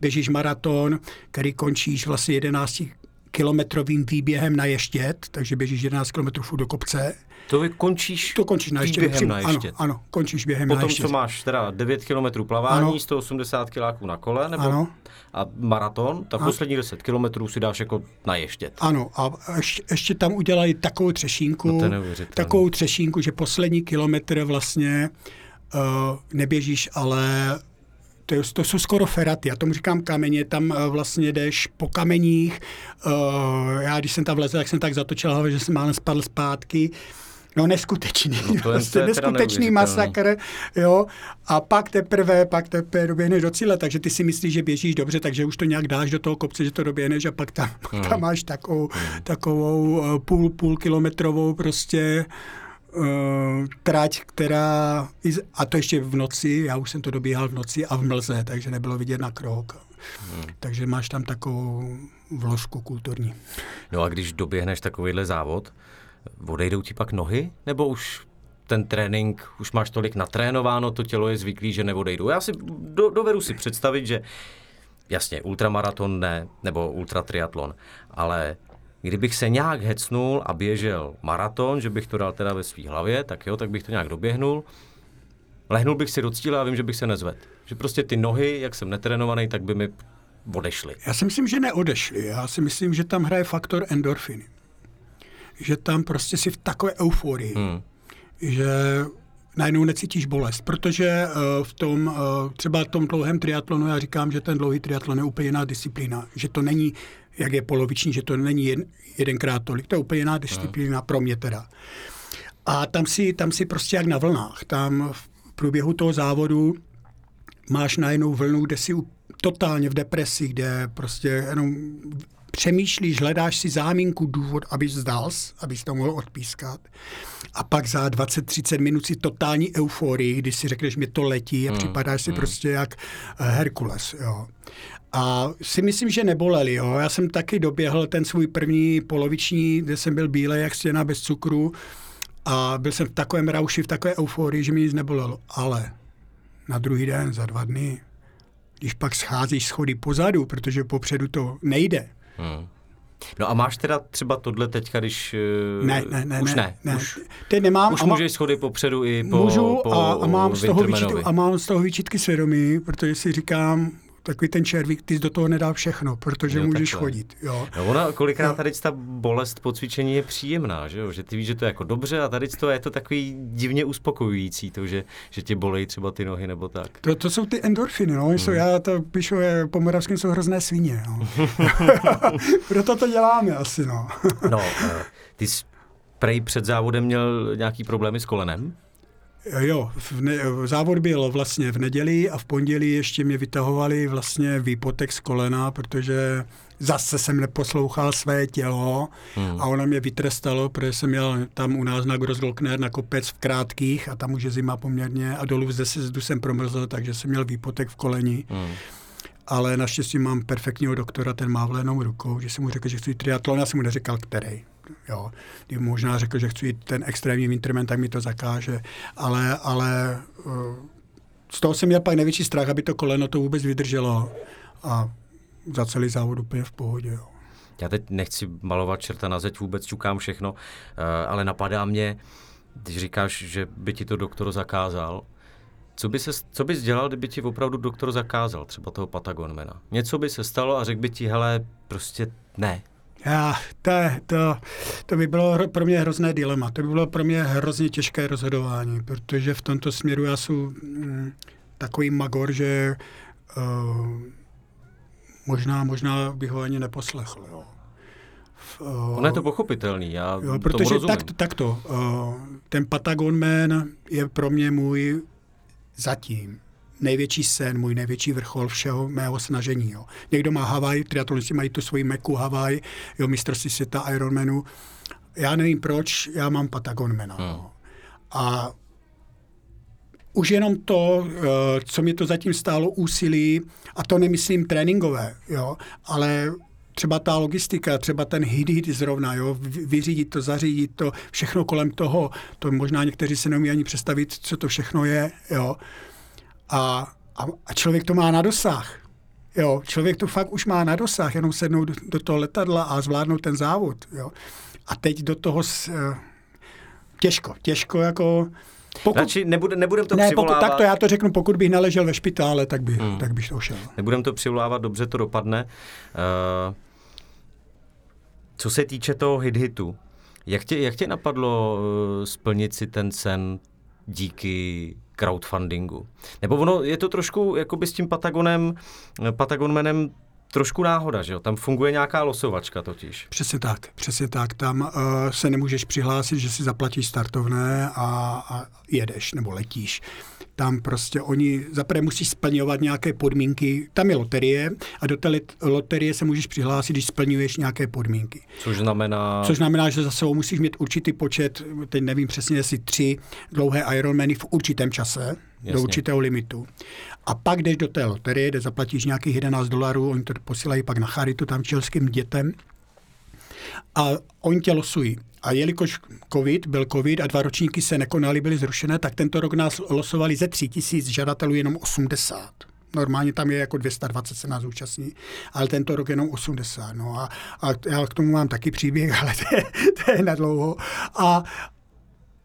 běžíš maraton, který končíš vlastně 11 kilometrovým výběhem na ještět, takže běžíš 11 kilometrů do kopce. To vy končíš, to končíš na ještět. Během na ještět. Ano, ano, končíš během Potom, na ještět. co máš teda 9 km plavání, ano. 180 kiláků na kole, nebo ano. a maraton, tak ano. poslední 10 km si dáš jako na ještět. Ano, a ještě, ještě tam udělají takovou třešínku, no takovou třešínku, že poslední kilometr vlastně uh, neběžíš, ale to, to jsou skoro feraty, já tomu říkám kameně, tam uh, vlastně jdeš po kameních, uh, já když jsem tam vlezl, tak jsem tak zatočil hlavě, že jsem málem spadl zpátky, No neskutečný, no to je, prostě to neskutečný masakr, jo, a pak teprve, pak teprve doběhneš do cíle, takže ty si myslíš, že běžíš dobře, takže už to nějak dáš do toho kopce, že to doběhneš a pak tam, hmm. tam máš takovou, hmm. takovou uh, půl, půl kilometrovou prostě uh, trať, která, a to ještě v noci, já už jsem to dobíhal v noci a v mlze, takže nebylo vidět na krok. Hmm. Takže máš tam takovou vložku kulturní. No a když doběhneš takovýhle závod, odejdou ti pak nohy? Nebo už ten trénink, už máš tolik natrénováno, to tělo je zvyklý, že neodejdou. Já si do, dovedu si představit, že jasně, ultramaraton ne, nebo ultratriatlon, ale kdybych se nějak hecnul a běžel maraton, že bych to dal teda ve své hlavě, tak jo, tak bych to nějak doběhnul. Lehnul bych si do cíle a vím, že bych se nezvedl. Že prostě ty nohy, jak jsem netrénovaný, tak by mi odešly. Já si myslím, že neodešly. Já si myslím, že tam hraje faktor endorfiny. Že tam prostě si v takové euforii, hmm. že najednou necítíš bolest, protože uh, v tom, uh, třeba v tom dlouhém triatlonu, já říkám, že ten dlouhý triatlon je úplně jiná disciplína, že to není jak je poloviční, že to není jen, jedenkrát tolik. To je úplně jiná disciplína pro mě teda. A tam si, tam si prostě jak na vlnách. Tam v průběhu toho závodu máš najednou vlnu, kde si totálně v depresi, kde prostě jenom přemýšlíš, hledáš si záminku, důvod, abys zdal, abys to mohl odpískat. A pak za 20-30 minut si totální euforii, když si řekneš, mě to letí a hmm. připadáš si hmm. prostě jak eh, Herkules. Jo. A si myslím, že neboleli. Jo. Já jsem taky doběhl ten svůj první poloviční, kde jsem byl bílej jak stěna bez cukru A byl jsem v takovém rauši, v takové euforii, že mi nic nebolelo. Ale na druhý den, za dva dny, když pak scházíš schody pozadu, protože popředu to nejde, Hmm. No a máš teda třeba tohle teďka, když... ne, ne, ne, už ne, ne. Už, Teď nemám. už a má- můžeš schody popředu i po, Můžu po a, a, mám z toho výčitky, a mám z toho výčitky svědomí, protože si říkám, takový ten červík, ty do toho nedal všechno, protože Jo, můžeš takhle. chodit. Jo. No ona kolikrát tady ta bolest po cvičení je příjemná, že jo? Že ty víš, že to je jako dobře a tady to je to takový divně uspokojující, to, že, že tě bolejí třeba ty nohy nebo tak. To, to jsou ty endorfiny, no. Hmm. Jsou, já to píšu, je, po moravském jsou hrozné svině. No. Proto to děláme asi, no. No, eh, ty jsi prej před závodem měl nějaký problémy s kolenem? Jo, v ne, závod byl vlastně v neděli a v pondělí ještě mě vytahovali vlastně výpotek z kolena, protože zase jsem neposlouchal své tělo hmm. a ono mě vytrestalo, protože jsem měl tam u nás na Grossglockner na kopec v krátkých a tam už je zima poměrně a dolů ze sjezdu jsem promrzl, takže jsem měl výpotek v koleni. Hmm. Ale naštěstí mám perfektního doktora, ten má vlenou rukou, že jsem mu řekl, že chci triatlon, já jsem mu neříkal, který. Jo. Kdyby možná řekl, že chci jít ten extrémní winterman, tak mi to zakáže. Ale, ale eh, z toho jsem měl pak největší strach, aby to koleno to vůbec vydrželo. A za celý závod úplně v pohodě. Jo. Já teď nechci malovat čerta na zeď, vůbec čukám všechno, eh, ale napadá mě, když říkáš, že by ti to doktor zakázal, co, by se, co bys dělal, kdyby ti opravdu doktor zakázal, třeba toho Patagonmana? Něco by se stalo a řekl by ti, hele, prostě ne. Já, to, to, to by bylo pro mě hrozné dilema. To by bylo pro mě hrozně těžké rozhodování, protože v tomto směru já jsem mm, takový magor, že uh, možná, možná bych ho ani neposlechl. Jo. Uh, Ono je to pochopitelný, já Jo, tomu protože rozumím. tak, takto, uh, ten Patagon Man je pro mě můj zatím největší sen, můj největší vrchol všeho mého snažení. Jo. Někdo má Havaj, triatlonisti mají tu svoji meku Havaj, jo, mistrovství světa Ironmanu. Já nevím proč, já mám Patagonmana. Hmm. Hmm. A už jenom to, eh, co mi to zatím stálo úsilí, a to nemyslím tréninkové, jo, ale třeba ta logistika, třeba ten hit, hit zrovna, jo, vy- vyřídit to, zařídit to, všechno kolem toho, to možná někteří si neumí ani představit, co to všechno je, jo. A, a, a člověk to má na dosah. Jo, člověk to fakt už má na dosah, jenom sednout do, do toho letadla a zvládnout ten závod. Jo. A teď do toho s, eh, těžko, těžko jako... Pokud, Radši nebude, nebudem to ne, pokud, přivolávat. tak to já to řeknu, pokud bych naležel ve špitále, tak, by, hmm. tak bych to šel. Nebudem to přivolávat, dobře to dopadne. Uh, co se týče toho hit-hitu, jak tě, jak tě napadlo uh, splnit si ten sen díky crowdfundingu? Nebo ono je to trošku jakoby s tím Patagonem, eh, Patagonmanem trošku náhoda, že jo? Tam funguje nějaká losovačka totiž. Přesně tak, přesně tak. Tam uh, se nemůžeš přihlásit, že si zaplatíš startovné a, a jedeš nebo letíš. Tam prostě oni zaprvé musí splňovat nějaké podmínky. Tam je loterie a do té loterie se můžeš přihlásit, když splňuješ nějaké podmínky. Což znamená... Což znamená, že za sebou musíš mít určitý počet, teď nevím přesně, jestli tři dlouhé Ironmany v určitém čase, Jasně. Do určitého limitu. A pak jdeš do té loterie, kde zaplatíš nějakých 11 dolarů, oni to posílají pak na charitu tam čelským dětem a oni tě losují. A jelikož covid, byl covid a dva ročníky se nekonaly, byly zrušené, tak tento rok nás losovali ze 3 tisíc žadatelů jenom 80. Normálně tam je jako 220 se nás zúčastní, ale tento rok jenom 80. No a, a já k tomu mám taky příběh, ale to je, to je na dlouho. A,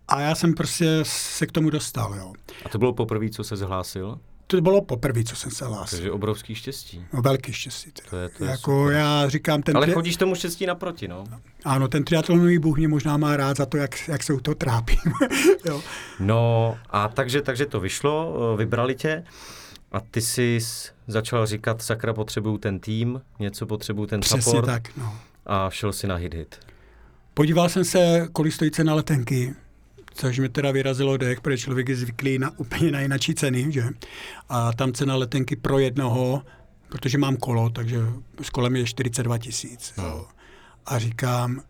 a já jsem prostě se k tomu dostal. Jo. A to bylo poprvé, co se zhlásil? To bylo poprvé, co jsem se hlásil. Takže obrovský štěstí. No, velký štěstí. Teda. To je- to je jako super. já říkám, ten Ale tri- chodíš tomu štěstí naproti, no. ano, ten triatlonový bůh mě možná má rád za to, jak, jak se u toho trápím. jo. No a takže, takže to vyšlo, eh, vybrali tě a ty jsi začal říkat, sakra, potřebuju ten tým, něco potřebuju ten Přesně support tak. No. a šel si na hit hit. Podíval jsem se, kolik stojí cena letenky, což mi teda vyrazilo dech, protože člověk je zvyklý na úplně na jinačí ceny, že? A tam cena letenky pro jednoho, protože mám kolo, takže s kolem je 42 tisíc. jo. A říkám,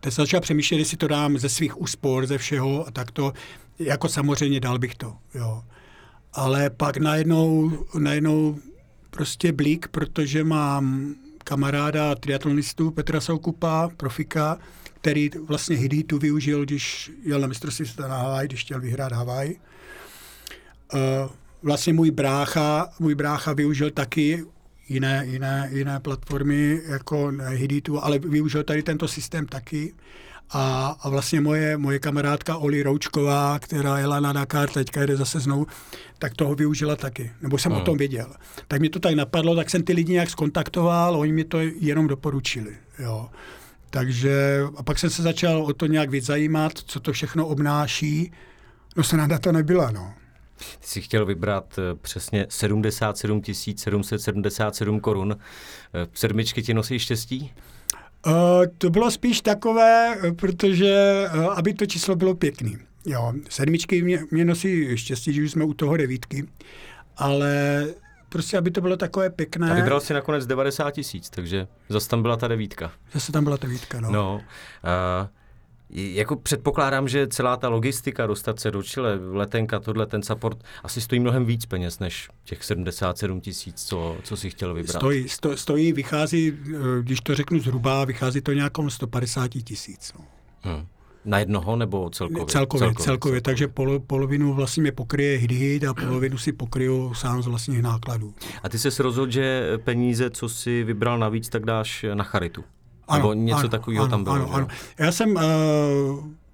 teď jsem začal přemýšlet, jestli to dám ze svých úspor, ze všeho a tak to, jako samozřejmě dal bych to, jo. Ale pak najednou, najednou prostě blík, protože mám kamaráda triatlonistu Petra Soukupa, profika, který vlastně Hiditu využil, když jel na mistrovství světa na Havaj, když chtěl vyhrát Havaj. Uh, vlastně můj brácha, můj brácha využil taky jiné, jiné, jiné platformy jako Hiditu, ale využil tady tento systém taky. A, a vlastně moje, moje kamarádka Oli Roučková, která jela na Dakar, teďka jde zase znovu, tak toho využila taky. Nebo jsem hmm. o tom věděl. Tak mi to tak napadlo, tak jsem ty lidi nějak skontaktoval, oni mi to jenom doporučili. Jo. Takže a pak jsem se začal o to nějak víc zajímat, co to všechno obnáší. No se nada to nebyla, no. Ty jsi chtěl vybrat eh, přesně 77 777 korun. Eh, sedmičky ti nosí štěstí? Uh, to bylo spíš takové, protože uh, aby to číslo bylo pěkný. Jo, sedmičky mě, mě nosí štěstí, že už jsme u toho devítky, ale prostě, aby to bylo takové pěkné. A vybral si nakonec 90 tisíc, takže zase tam byla ta devítka. Zase tam byla ta devítka, no. no uh, jako předpokládám, že celá ta logistika, dostat se do Chile, letenka, tohle, ten support, asi stojí mnohem víc peněz než těch 77 tisíc, co, co si chtěl vybrat. Stojí, sto, stojí, vychází, eh, když to řeknu zhruba, vychází to nějakom 150 tisíc. No. Hmm. Na jednoho nebo celkově? Celkově, celkově, celkově. takže polo, polovinu vlastně mě pokryje hit a polovinu si pokryju sám z vlastních nákladů. A ty jsi rozhodl, že peníze, co si vybral navíc, tak dáš na charitu? Ano, Nebo něco ano, takového ano, tam bylo? Ano, ano. Já jsem, uh,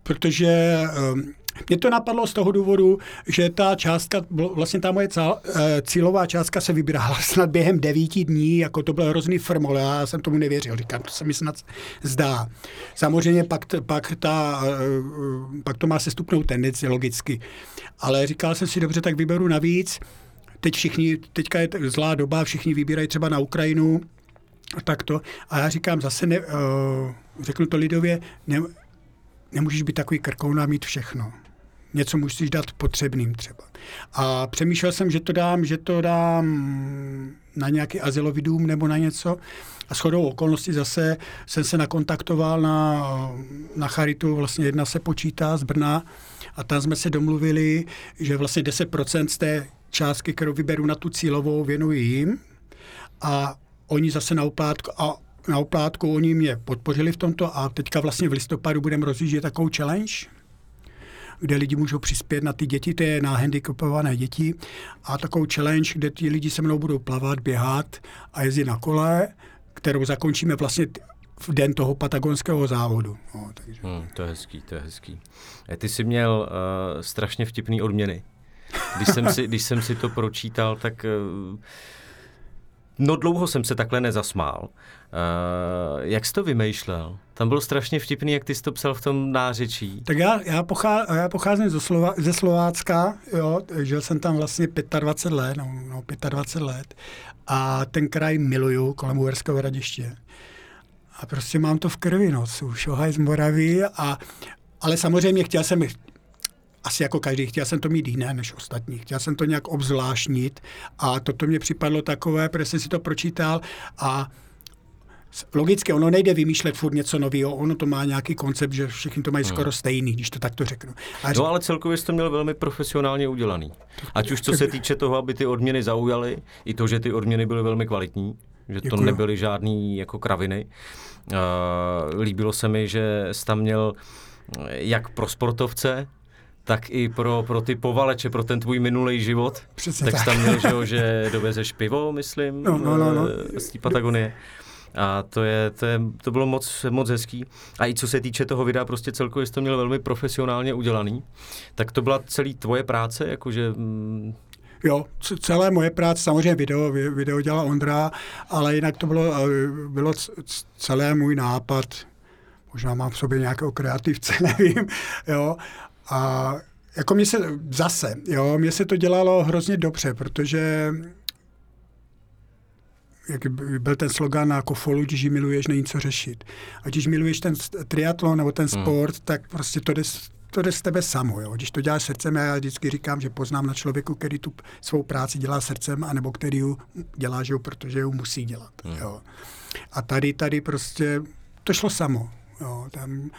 protože uh, mě to napadlo z toho důvodu, že ta částka, vlastně ta moje eh, cílová částka se vybírala snad během devíti dní, jako to byl hrozný firmol, já jsem tomu nevěřil, říkám, to se mi snad zdá. Samozřejmě pak, pak, ta, pak to má sestupnou tendenci logicky, ale říkal jsem si, dobře, tak vyberu navíc, teď všichni, teďka je zlá doba, všichni vybírají třeba na Ukrajinu, a takto. A já říkám zase, ne, uh, řeknu to lidově, ne, nemůžeš být takový krkouna mít všechno. Něco musíš dát potřebným třeba. A přemýšlel jsem, že to dám, že to dám na nějaký azylový dům nebo na něco. A shodou okolností zase jsem se nakontaktoval na, na Charitu, vlastně jedna se počítá z Brna a tam jsme se domluvili, že vlastně 10% z té částky, kterou vyberu na tu cílovou, věnuji jim a oni zase na oplátku, a na oplátku oni mě podpořili v tomto a teďka vlastně v listopadu budeme rozjíždět takovou challenge, kde lidi můžou přispět na ty děti, to je na handicapované děti a takovou challenge, kde ti lidi se mnou budou plavat, běhat a jezdit na kole, kterou zakončíme vlastně v den toho patagonského závodu. No, takže. Hmm, to je hezký, to je hezký. E, ty jsi měl uh, strašně vtipný odměny. Když jsem si, když jsem si to pročítal, tak uh, No dlouho jsem se takhle nezasmál. Uh, jak jsi to vymýšlel? Tam bylo strašně vtipný, jak ty jsi to psal v tom nářečí. Tak já, já, pochá, já pocházím ze, Slova, ze Slovácka, jo, žil jsem tam vlastně 25 let, no, no 25 let a ten kraj miluju kolem Uherského radiště. A prostě mám to v krvi, no, šohaj z Moravy a ale samozřejmě chtěl jsem, asi jako každý, chtěl jsem to mít jiné než ostatní, chtěl jsem to nějak obzvláštnit a toto mě připadlo takové, protože jsem si to pročítal a Logicky, ono nejde vymýšlet furt něco nového, ono to má nějaký koncept, že všichni to mají hmm. skoro stejný, když to takto řeknu. A no ale celkově jsi to měl velmi profesionálně udělaný. Ať už co se týče toho, aby ty odměny zaujaly, i to, že ty odměny byly velmi kvalitní, že to Děkuju. nebyly žádný jako kraviny. Uh, líbilo se mi, že jsi tam měl jak pro sportovce, tak i pro, pro ty povaleče, pro ten tvůj minulý život. Přesně tak. tak tam měl, že, že dovezeš pivo, myslím, no, no, no, no. Eh, z té Patagonie. A to, je, to, je, to bylo moc, moc hezký. A i co se týče toho videa, prostě celkově jsi to měl velmi profesionálně udělaný. Tak to byla celý tvoje práce, jakože... Mm... Jo, celé moje práce, samozřejmě video, video dělal Ondra, ale jinak to bylo, eh, bylo celé můj nápad, možná mám v sobě nějakého kreativce, nevím, jo, a jako mě se zase, jo, mě se to dělalo hrozně dobře, protože jak byl ten slogan jako folu, když ji miluješ, není co řešit. A když miluješ ten triatlon nebo ten hmm. sport, hmm. tak prostě to jde, to jde z tebe samo. Jo. Když to děláš srdcem, já vždycky říkám, že poznám na člověku, který tu svou práci dělá srdcem, anebo který ji dělá, že jo, protože ji musí dělat. Hmm. Jo. A tady, tady prostě to šlo samo. Jo. Tam,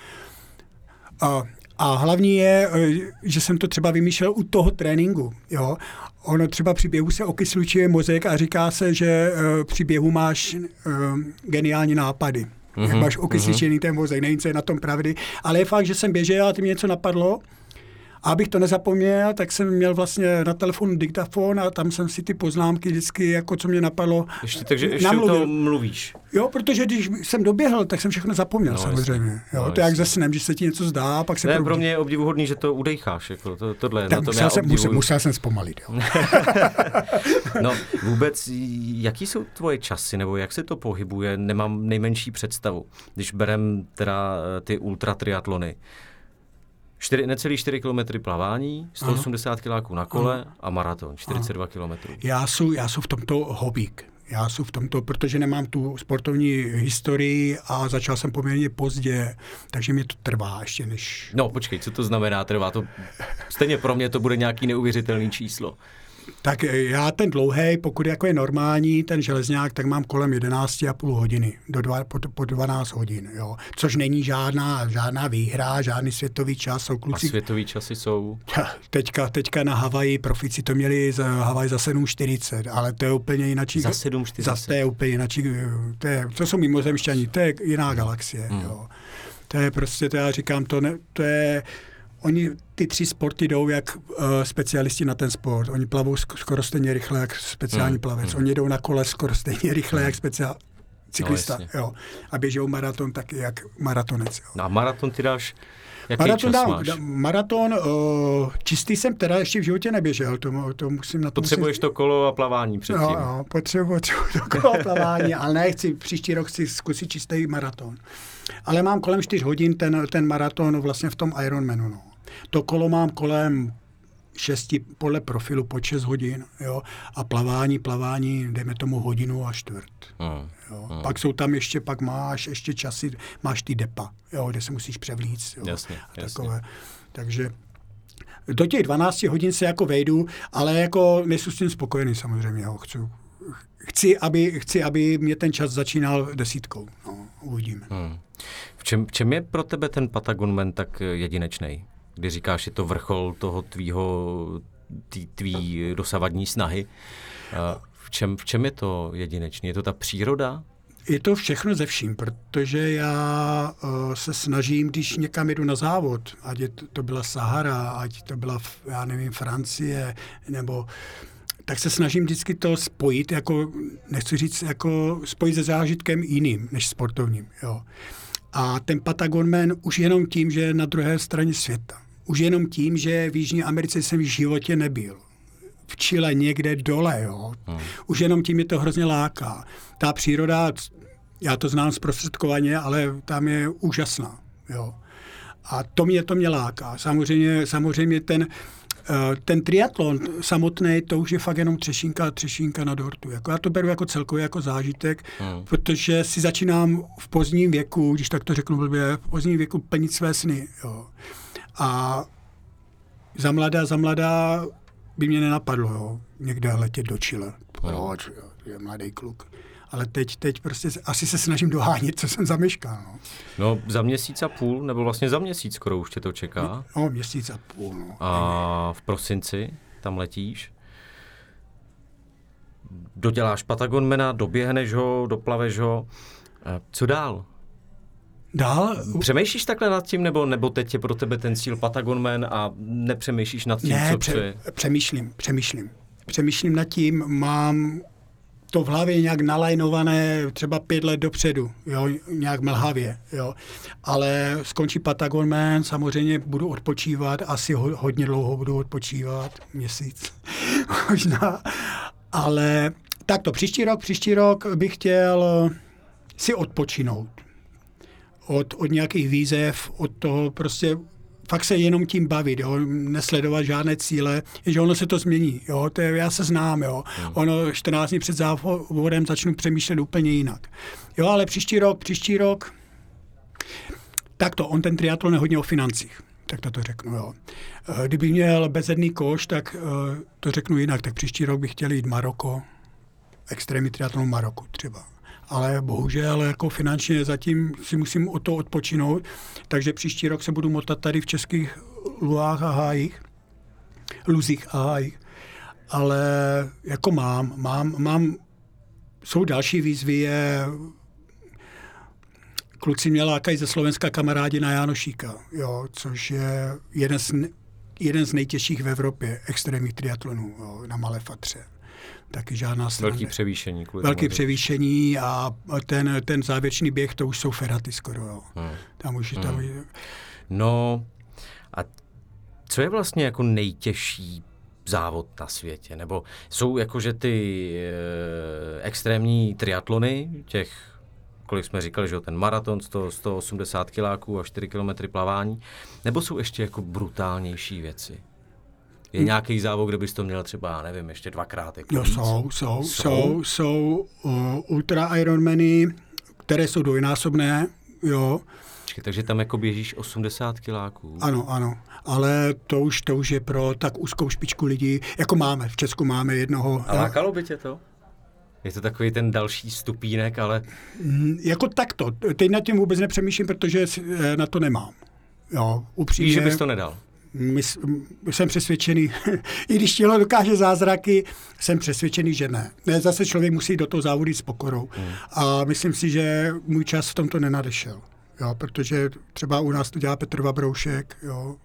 a a hlavní je, eh, že jsem to třeba vymýšlel u toho tréninku. Jo? Ono třeba při běhu se okyslučuje mozek a říká se, že uh, při běhu máš uh, geniální nápady. mm-hmm. jak máš okysličený ten vozek, nevím, co je na tom pravdy, ale je fakt, že jsem běžel a ty mě něco napadlo, a abych to nezapomněl, tak jsem měl vlastně na telefonu diktafon a tam jsem si ty poznámky vždycky, jako co mě napadlo, Ještě, takže ještě namluvil. o tom mluvíš. Jo, protože když jsem doběhl, tak jsem všechno zapomněl no, samozřejmě. Jo, no, to je jak ze snem, že se ti něco zdá, pak se ne, pro mě je obdivuhodný, že to udejcháš. Jako to, tohle, tak na musel, jsem, musel, musel jsem zpomalit. Jo. no vůbec, jaký jsou tvoje časy, nebo jak se to pohybuje, nemám nejmenší představu. Když berem teda eh, ty ultratriatlony, 4, necelý 4 km plavání, 180 kg na kole Aha. a maraton, 42 km. Já jsem já v tomto hobík. Já jsem v tomto, protože nemám tu sportovní historii a začal jsem poměrně pozdě, takže mě to trvá ještě než... No počkej, co to znamená trvá? To, stejně pro mě to bude nějaký neuvěřitelný číslo. Tak já ten dlouhý, pokud jako je normální, ten železňák, tak mám kolem 11,5 hodiny, do dva, po, po 12 hodin, jo. Což není žádná, žádná výhra, žádný světový čas. Jsou kluci... A světový časy jsou? Teďka, teďka na Havaji profici to měli za Havaj za 7,40, ale to je úplně jinak. Za 7,40? Za, to je úplně jinak. To, je, to jsou mimozemšťani, to je jiná galaxie, hmm. jo. To je prostě, to já říkám, to, ne, to je Oni ty tři sporty jdou jak uh, specialisti na ten sport. Oni plavou skoro stejně rychle jak speciální mm, plavec. Mm. Oni jdou na kole skoro stejně rychle jak speciál cyklista. No, jo. A běžou maraton taky jak maratonec. Jo. No a maraton ty dáš Jaký maraton čas dám, máš? maraton, uh, čistý jsem teda ještě v životě neběžel, to, to musím na to Potřebuješ musím... to kolo a plavání předtím. Jo, jo, potřebuji, potřebuji to kolo a plavání, ale ne, chci, příští rok chci zkusit čistý maraton. Ale mám kolem 4 hodin ten, ten maraton vlastně v tom Ironmanu. No. To kolo mám kolem šesti, podle profilu po 6 hodin, jo, a plavání, plavání, dejme tomu hodinu a čtvrt. Mm. Jo. Mm. Pak jsou tam ještě, pak máš ještě časy, máš ty depa, jo, kde se musíš převlít. Jo, jasně, a takové. Jasně. Takže do těch 12 hodin se jako vejdu, ale jako nejsem s tím spokojený samozřejmě, jo, chci, chci, aby, chci, aby mě ten čas začínal desítkou, no, uvidíme. Hmm. V čem, v čem je pro tebe ten Patagonman tak jedinečný? Kdy říkáš, je to vrchol toho tvýho, tý, tvý dosavadní snahy. V čem, v čem je to jedinečný? Je to ta příroda? Je to všechno ze vším, protože já uh, se snažím, když někam jdu na závod, ať to, byla Sahara, ať to byla, já nevím, Francie, nebo tak se snažím vždycky to spojit, jako, nechci říct, jako spojit se zážitkem jiným než sportovním. Jo. A ten Patagonman už jenom tím, že je na druhé straně světa. Už jenom tím, že v Jižní Americe jsem v životě nebyl. V Chile někde dole, jo. Hmm. Už jenom tím je to hrozně láká. Ta příroda, já to znám zprostředkovaně, ale tam je úžasná, jo. A to mě, to mě láká. Samozřejmě, samozřejmě ten, eh, ten triatlon samotný, to už je fakt jenom třešínka třešínka na dortu. Jako já to beru jako celkově jako zážitek, hmm. protože si začínám v pozdním věku, když tak to řeknu blbě, v pozdním věku plnit své sny. Jo. A za mladá, za mladá by mě nenapadlo, jo, někde letět do Chile. Proč, jo, je mladý kluk. Ale teď, teď prostě asi se snažím dohánět, co jsem zameškal. No. no za měsíc a půl, nebo vlastně za měsíc skoro už tě to čeká. No, no měsíc a půl. No. A v prosinci tam letíš? Doděláš Patagonmena, doběhneš ho, doplaveš ho. Co dál? Dál? Přemýšlíš takhle nad tím, nebo, nebo teď je pro tebe ten cíl Patagonman a nepřemýšlíš nad tím, ne, co pře- přeje? přemýšlím, přemýšlím. Přemýšlím nad tím, mám to v hlavě nějak nalajnované třeba pět let dopředu, jo, nějak mlhavě, jo. Ale skončí Patagonman, samozřejmě budu odpočívat, asi ho, hodně dlouho budu odpočívat, měsíc možná, ale tak to příští rok, příští rok bych chtěl si odpočinout od, od nějakých výzev, od toho prostě fakt se jenom tím bavit, jo, nesledovat žádné cíle, že ono se to změní, jo, to je, já se znám, jo, hmm. ono 14 dní před závodem začnu přemýšlet úplně jinak. Jo, ale příští rok, příští rok, tak to, on ten triatlon je hodně o financích, tak to, to řeknu, jo. Eh, kdyby měl bezedný koš, tak eh, to řeknu jinak, tak příští rok bych chtěl jít Maroko, extrémní triatlon Maroku třeba ale bohužel jako finančně zatím si musím o to odpočinout, takže příští rok se budu motat tady v českých luách a hájích, luzích a hájích. Ale jako mám, mám, mám, jsou další výzvy, je kluci mě lákají ze Slovenska kamarádi na Jánošíka, jo, což je jeden z, jeden z nejtěžších v Evropě extrémních triatlonů jo, na Malé Fatře. Taky žádná strana. Velký převýšení. Kvůli Velký tomu, převýšení a ten, ten závěrečný běh, to už jsou feraty skoro. Jo. Hmm. Tam už tam, Hmm. No a co je vlastně jako nejtěžší závod na světě? Nebo jsou jakože ty e, extrémní triatlony, těch, kolik jsme říkali, že jo, ten maraton, 100, 180 kiláků a 4 kilometry plavání, nebo jsou ještě jako brutálnější věci? Je nějaký závod, kde bys to měl třeba, já nevím, ještě dvakrát? Jako No jsou, jsou, Jsou? jsou, jsou uh, ultra Ironmany, které jsou dvojnásobné, jo, Počkej, takže tam jako běžíš 80 kiláků. ano, ano, ale to už, to už je pro tak úzkou špičku lidí, jako máme, v Česku máme jednoho, A lákalo by tě to? Je to takový ten další stupínek, ale Mm, jako takto, teď nad tím vůbec nepřemýšlím, protože eh, na to nemám. Jo, upřímně. víš, že bys to nedal. Mys, m- jsem přesvědčený, i když tělo dokáže zázraky, jsem přesvědčený, že ne. ne zase člověk musí do toho závodu jít s pokorou. Hmm. A myslím si, že můj čas v tomto nenadešel. Jo, protože třeba u nás to dělá Petr Vabroušek, jo,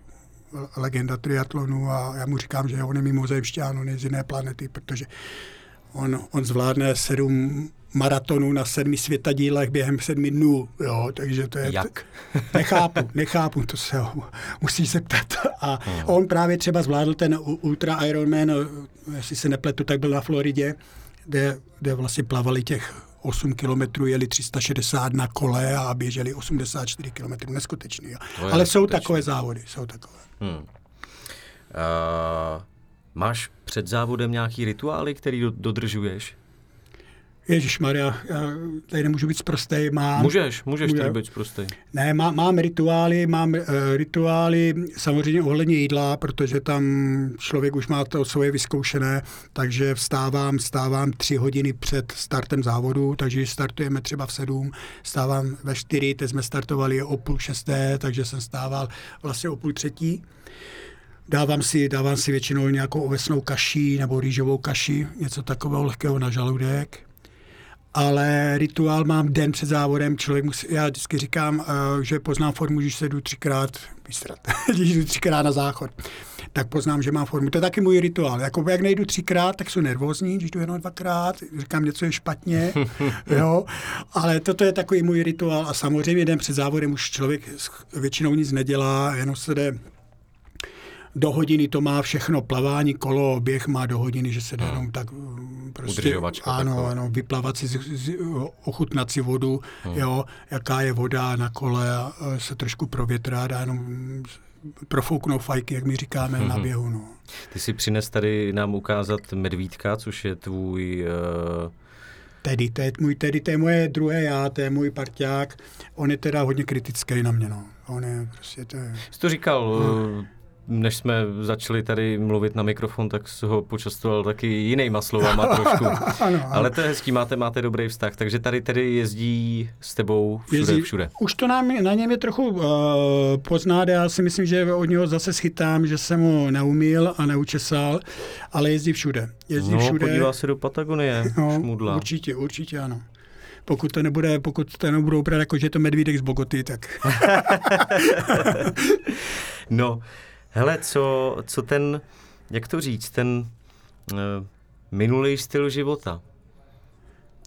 legenda triatlonu a já mu říkám, že on je mimozemšťan, on je z jiné planety, protože on, on zvládne sedm maratonů na sedmi světadílech během sedmi dnů, jo, takže to je... Jak? Nechápu, nechápu, to se ho musíš zeptat. A on právě třeba zvládl ten Ultra Ironman, jestli se nepletu, tak byl na Floridě, kde, kde vlastně plavali těch 8 kilometrů, jeli 360 na kole a běželi 84 kilometrů. Neskutečný. Jo. Ale jsou neskutečný. takové závody, jsou takové. Hmm. Uh, máš před závodem nějaký rituály, který do, dodržuješ? Ježíš Maria, já tady nemůžu být zprostej, mám... Můžeš, můžeš Může. tady být prostý. Ne, má, mám rituály, mám uh, rituály samozřejmě ohledně jídla, protože tam člověk už má to svoje vyzkoušené, takže vstávám, vstávám tři hodiny před startem závodu, takže startujeme třeba v sedm, stávám ve čtyři, teď jsme startovali o půl šesté, takže jsem stával vlastně o půl třetí. Dávám si, dávám si většinou nějakou ovesnou kaši nebo rýžovou kaši, něco takového lehkého na žaludek ale rituál mám den před závodem, člověk musí, já vždycky říkám, uh, že poznám formu, když se jdu třikrát vystrat, když jdu třikrát na záchod, tak poznám, že mám formu. To je taky můj rituál. Jako jak nejdu třikrát, tak jsou nervózní, když jdu jenom dvakrát, říkám, něco je špatně, jo, ale toto je takový můj rituál. A samozřejmě den před závodem už člověk většinou nic nedělá, jenom se jde do hodiny to má všechno, plavání, kolo, běh má do hodiny, že se jde jenom tak mm, prostě, ano, ano, vyplavat si, ochutnat si vodu, jo, jaká je voda na kole a se trošku provětrat a jenom profouknout fajky, jak my říkáme, na běhu, no. Ty si přines tady nám ukázat medvídka, což je tvůj... Uh, Tedy, to je můj, tedy, to je moje druhé já, to je můj parťák. On je teda hodně kritický na mě, no. On je prostě, to je... jsi to říkal, uh, než jsme začali tady mluvit na mikrofon, tak jsi ho počastoval taky jinýma slovama trošku. Ano, ano. Ale to je hezký, máte, máte dobrý vztah. Takže tady tedy jezdí s tebou všude, Jezdí- všude. Už to nám, na něm je trochu uh, poznát, já si myslím, že od něho zase schytám, že jsem ho neumil a neučesal, ale jezdí všude. Jezdí No, všude. podívá se do Patagonie, no, šmudla. určitě, určitě ano. Pokud to nebude, pokud to nebudou brát jako, že je to medvídek z Bogoty, tak No, hele, co, co ten, jak to říct, ten uh, minulý styl života.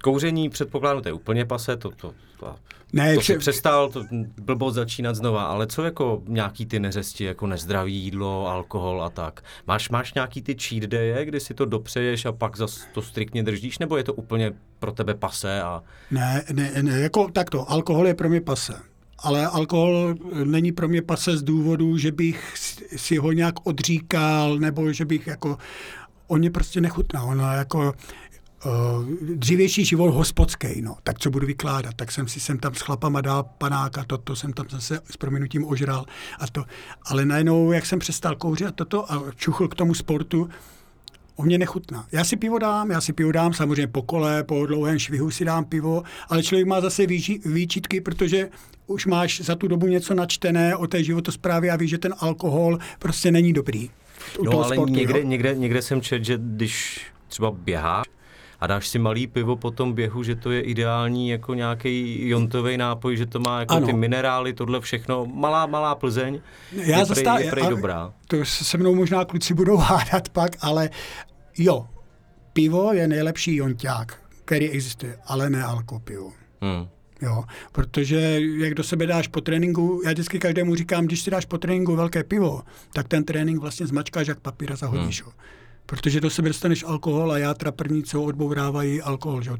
Kouření, předpokládám, to je úplně pase, to, to, to, ne, to vše, si přestal, to blbost začínat znova, ale co jako nějaký ty neřesti, jako nezdraví jídlo, alkohol a tak? Máš, máš nějaký ty cheat daye, kdy si to dopřeješ a pak zas to striktně držíš, nebo je to úplně pro tebe pase a ne, ne, ne, jako takto, alkohol je pro mě pase. Ale alkohol není pro mě pase z důvodu, že bych si- ho nějak odříkal, nebo že bych jako, on mě prostě nechutná. Ona jako uh, dřívější život hospodský, no. Tak co budu vykládat? Tak jsem si sem tam s chlapama dal panáka, toto jsem tam zase s prominutím ožral a to. Ale najednou, jak jsem přestal kouřit a toto a čuchl k tomu sportu, O mě nechutná. Já si pivo dám, já si pivo dám, samozřejmě po kole, po dlouhém švihu si dám pivo, ale člověk má zase výži, výčitky, protože už máš za tu dobu něco načtené o té životosprávě a víš, že ten alkohol prostě není dobrý. U No toho ale sportu, někde, jo. někde, někde jsem čet, že když třeba běháš a dáš si malý pivo po tom běhu, že to je ideální jako nějaký jontový nápoj, že to má jako Ano. ty minerály, tohle všechno. Malá, malá Plzeň Já je, zastá- prej, je prej dobrá. To se mnou možná kluci budou hádat pak, ale jo, pivo je nejlepší jonťák, který existuje, ale ne alkopivo. Hmm. Jo, protože jak do sebe dáš po tréninku, já vždycky každému říkám, když si dáš po tréninku velké pivo, tak ten trénink vlastně zmačkáš jak papír a zahodíš ho. Protože do sebe dostaneš alkohol a játra první, co odbourávají alkohol, že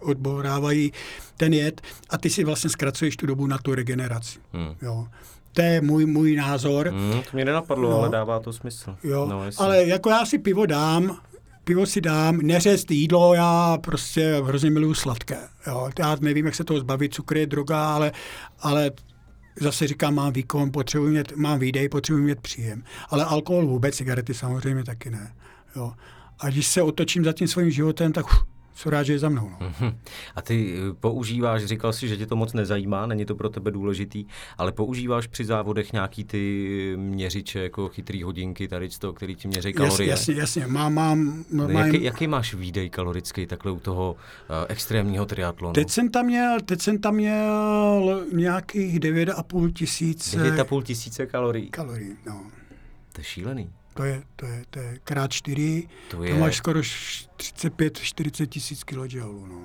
odbourávají ten jed a ty si vlastně zkracuješ tu dobu na tu regeneraci. Hmm. Jo. To je můj, můj názor. Hmm, to mě nenapadlo, No. ale dává to smysl. Jo, No, ale jako já si pivo dám, pivo si dám, neřest jídlo, já prostě hrozně miluju sladké. Jo. Já nevím, jak se toho zbavit, cukr je droga, ale, ale zase říkám, mám výkon, potřebuji mít, mám výdej, potřebuji mít příjem. Ale alkohol vůbec, cigarety samozřejmě taky ne. Jo. A když se otočím za tím svým životem, tak uf, jsem rád, že je za mnou. No. Hm. A ty eh, používáš, říkal jsi, že tě to moc nezajímá, není to pro tebe důležitý, ale používáš při závodech nějaký ty měřiče, jako chytrý hodinky, tady to, který ti měří Jasně, kalorie. jasně, jasně. Mám, mám, mám, Jaký, jaký máš výdej kalorický takhle u toho uh, extrémního triatlonu? Teď jsem tam měl, teď jsem tam měl nějakých 9,5 tisíce 9,5 tisíce kalorií. kalorií. No. To je šílený. To je, to je, to je krát 4, To je- to máš skoro 35-40 tisíc kilojoulů. No.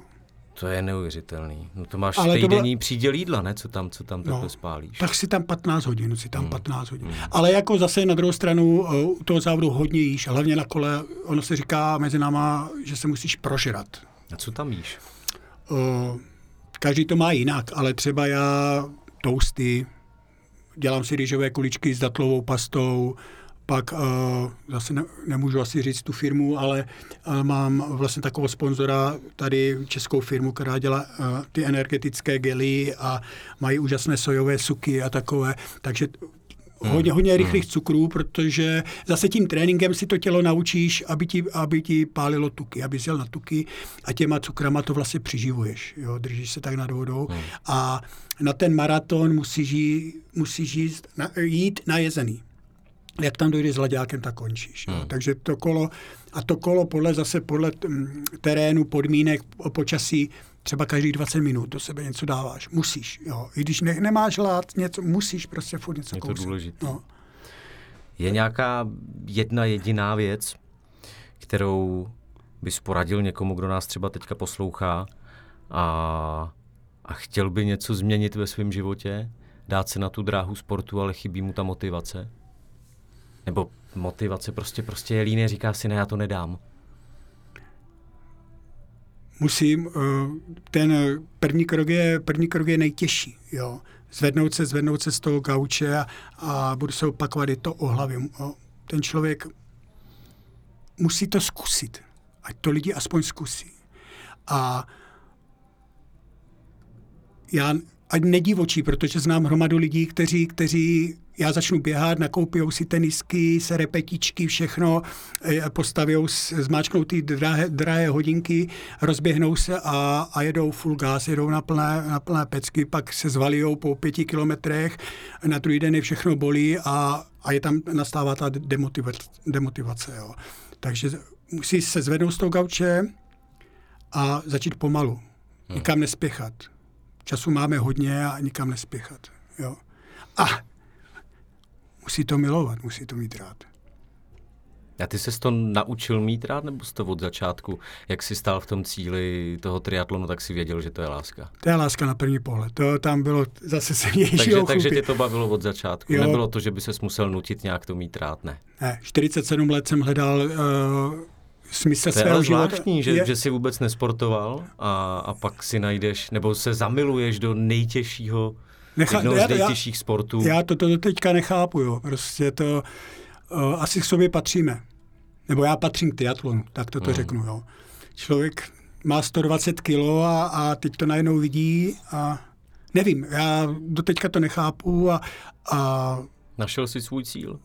To je neuvěřitelný. No to máš Ale týdenní příděl jídla, ne? Co tam, co tam takhle No, spálíš. Tak si tam 15 hodin, si Hmm. tam 15 hodin. Ale jako zase na druhou stranu eh, u toho závodu hodně jíš, hlavně na kole, ono se říká mezi náma, že se musíš prožrat. A co tam jíš? Eh, Každý to má jinak, ale třeba já toasty, dělám si rýžové kuličky s datlovou pastou, pak uh, zase ne, nemůžu asi říct tu firmu, ale uh, mám vlastně takového sponzora, tady českou firmu, která dělá uh, ty energetické gely a mají úžasné sojové suky a takové, takže hodně, hodně rychlých cukrů, protože zase tím tréninkem si to tělo naučíš, aby ti, aby ti pálilo tuky, aby jel na tuky a těma cukrama to vlastně přiživuješ, jo, držíš se tak nad vodou. A na ten maraton musíš, jí, musíš jíst, na, jít najezený. Jak tam dojdeš s laďákem, tak končíš. Jo. Takže to kolo, a to kolo podle zase podle mm, terénu, podmínek, počasí, třeba každých 20 minut do sebe něco dáváš. Musíš, jo. I když ne, nemáš hlad, něco, musíš prostě furt něco Je to kousat. důležitý. No. Je nějaká jedna jediná věc, kterou bys poradil někomu, kdo nás třeba teďka poslouchá a, a chtěl by něco změnit ve svém životě, dát se na tu dráhu sportu, ale chybí mu ta motivace? Nebo motivace prostě, prostě je líný, říká si, ne, já to nedám. musím, eh, ten první krok je, první krok je nejtěžší, jo. Zvednout se, zvednout se z toho gauče a, a budu se opakovat, je to o hlavě. Ten člověk musí to zkusit. Ať to lidi aspoň zkusí. A já ať nedivočí, protože znám hromadu lidí, kteří, kteří já začnu běhat, nakoupijou si tenisky, se repetičky, všechno, eh, postaví, zmáčknou ty drahé, drahé hodinky, rozběhnou se a, a jedou full gas, jedou na plné, na plné pecky, pak se zvalijou po pěti kilometrech, na druhý den je všechno bolí a, a je tam, nastává ta demotivace. demotivace jo. Takže musí se zvednout z toho gauče a začít pomalu. Nikam nespěchat. Času máme hodně a nikam nespěchat. Jo. A musí to milovat, musí to mít rád. A ty ses to naučil mít rád, nebo jsi to od začátku, jak jsi stál v tom cíli toho triatlonu, tak si věděl, že to je láska? To je láska na první pohled. To tam bylo zase se Takže, takže tě to bavilo od začátku. Jo. Nebylo to, že by ses musel nutit nějak to mít rád, ne. Ne, 47 let jsem hledal uh, smysl To je svého života. zvláštní, že, Je- že jsi vůbec nesportoval a, a pak si najdeš, nebo se zamiluješ do nejtěžšího, Necha- jednoho já- z já- nejtěžších sportů. Já to, to, to teďka nechápu, jo. Prostě to, uh, asi k sobě patříme. Nebo já patřím k triatlonu, tak to, to Hmm. řeknu, jo. Člověk má 120 kilo a, a teď to najednou vidí a nevím, já do teďka to nechápu a, a Našel jsi svůj cíl?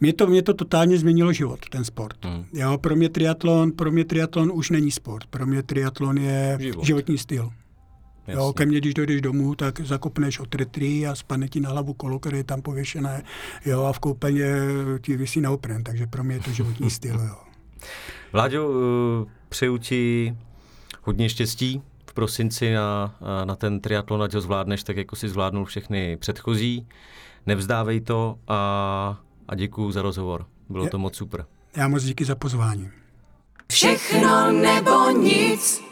mě to, mě to totálně změnilo život, ten sport. Hmm. Jo, pro mě triatlon, pro mě triatlon už není sport. Pro mě triatlon je Život. životní styl. Jasně. Jo, ke mně, když dojdeš domů, tak zakopneš od retry a spadne ti na hlavu kolo, které je tam pověšené, jo, a v koupeně ti vysí na opren, takže pro mě je to životní styl, jo. Vláďo, eh, přeju ti hodně štěstí v prosinci na, eh, na ten triatlon, ať ho zvládneš tak, jako si zvládnul všechny předchozí. Nevzdávej to a, a děkuji za rozhovor. Bylo to moc super. Já moc díky za pozvání. Všechno nebo nic.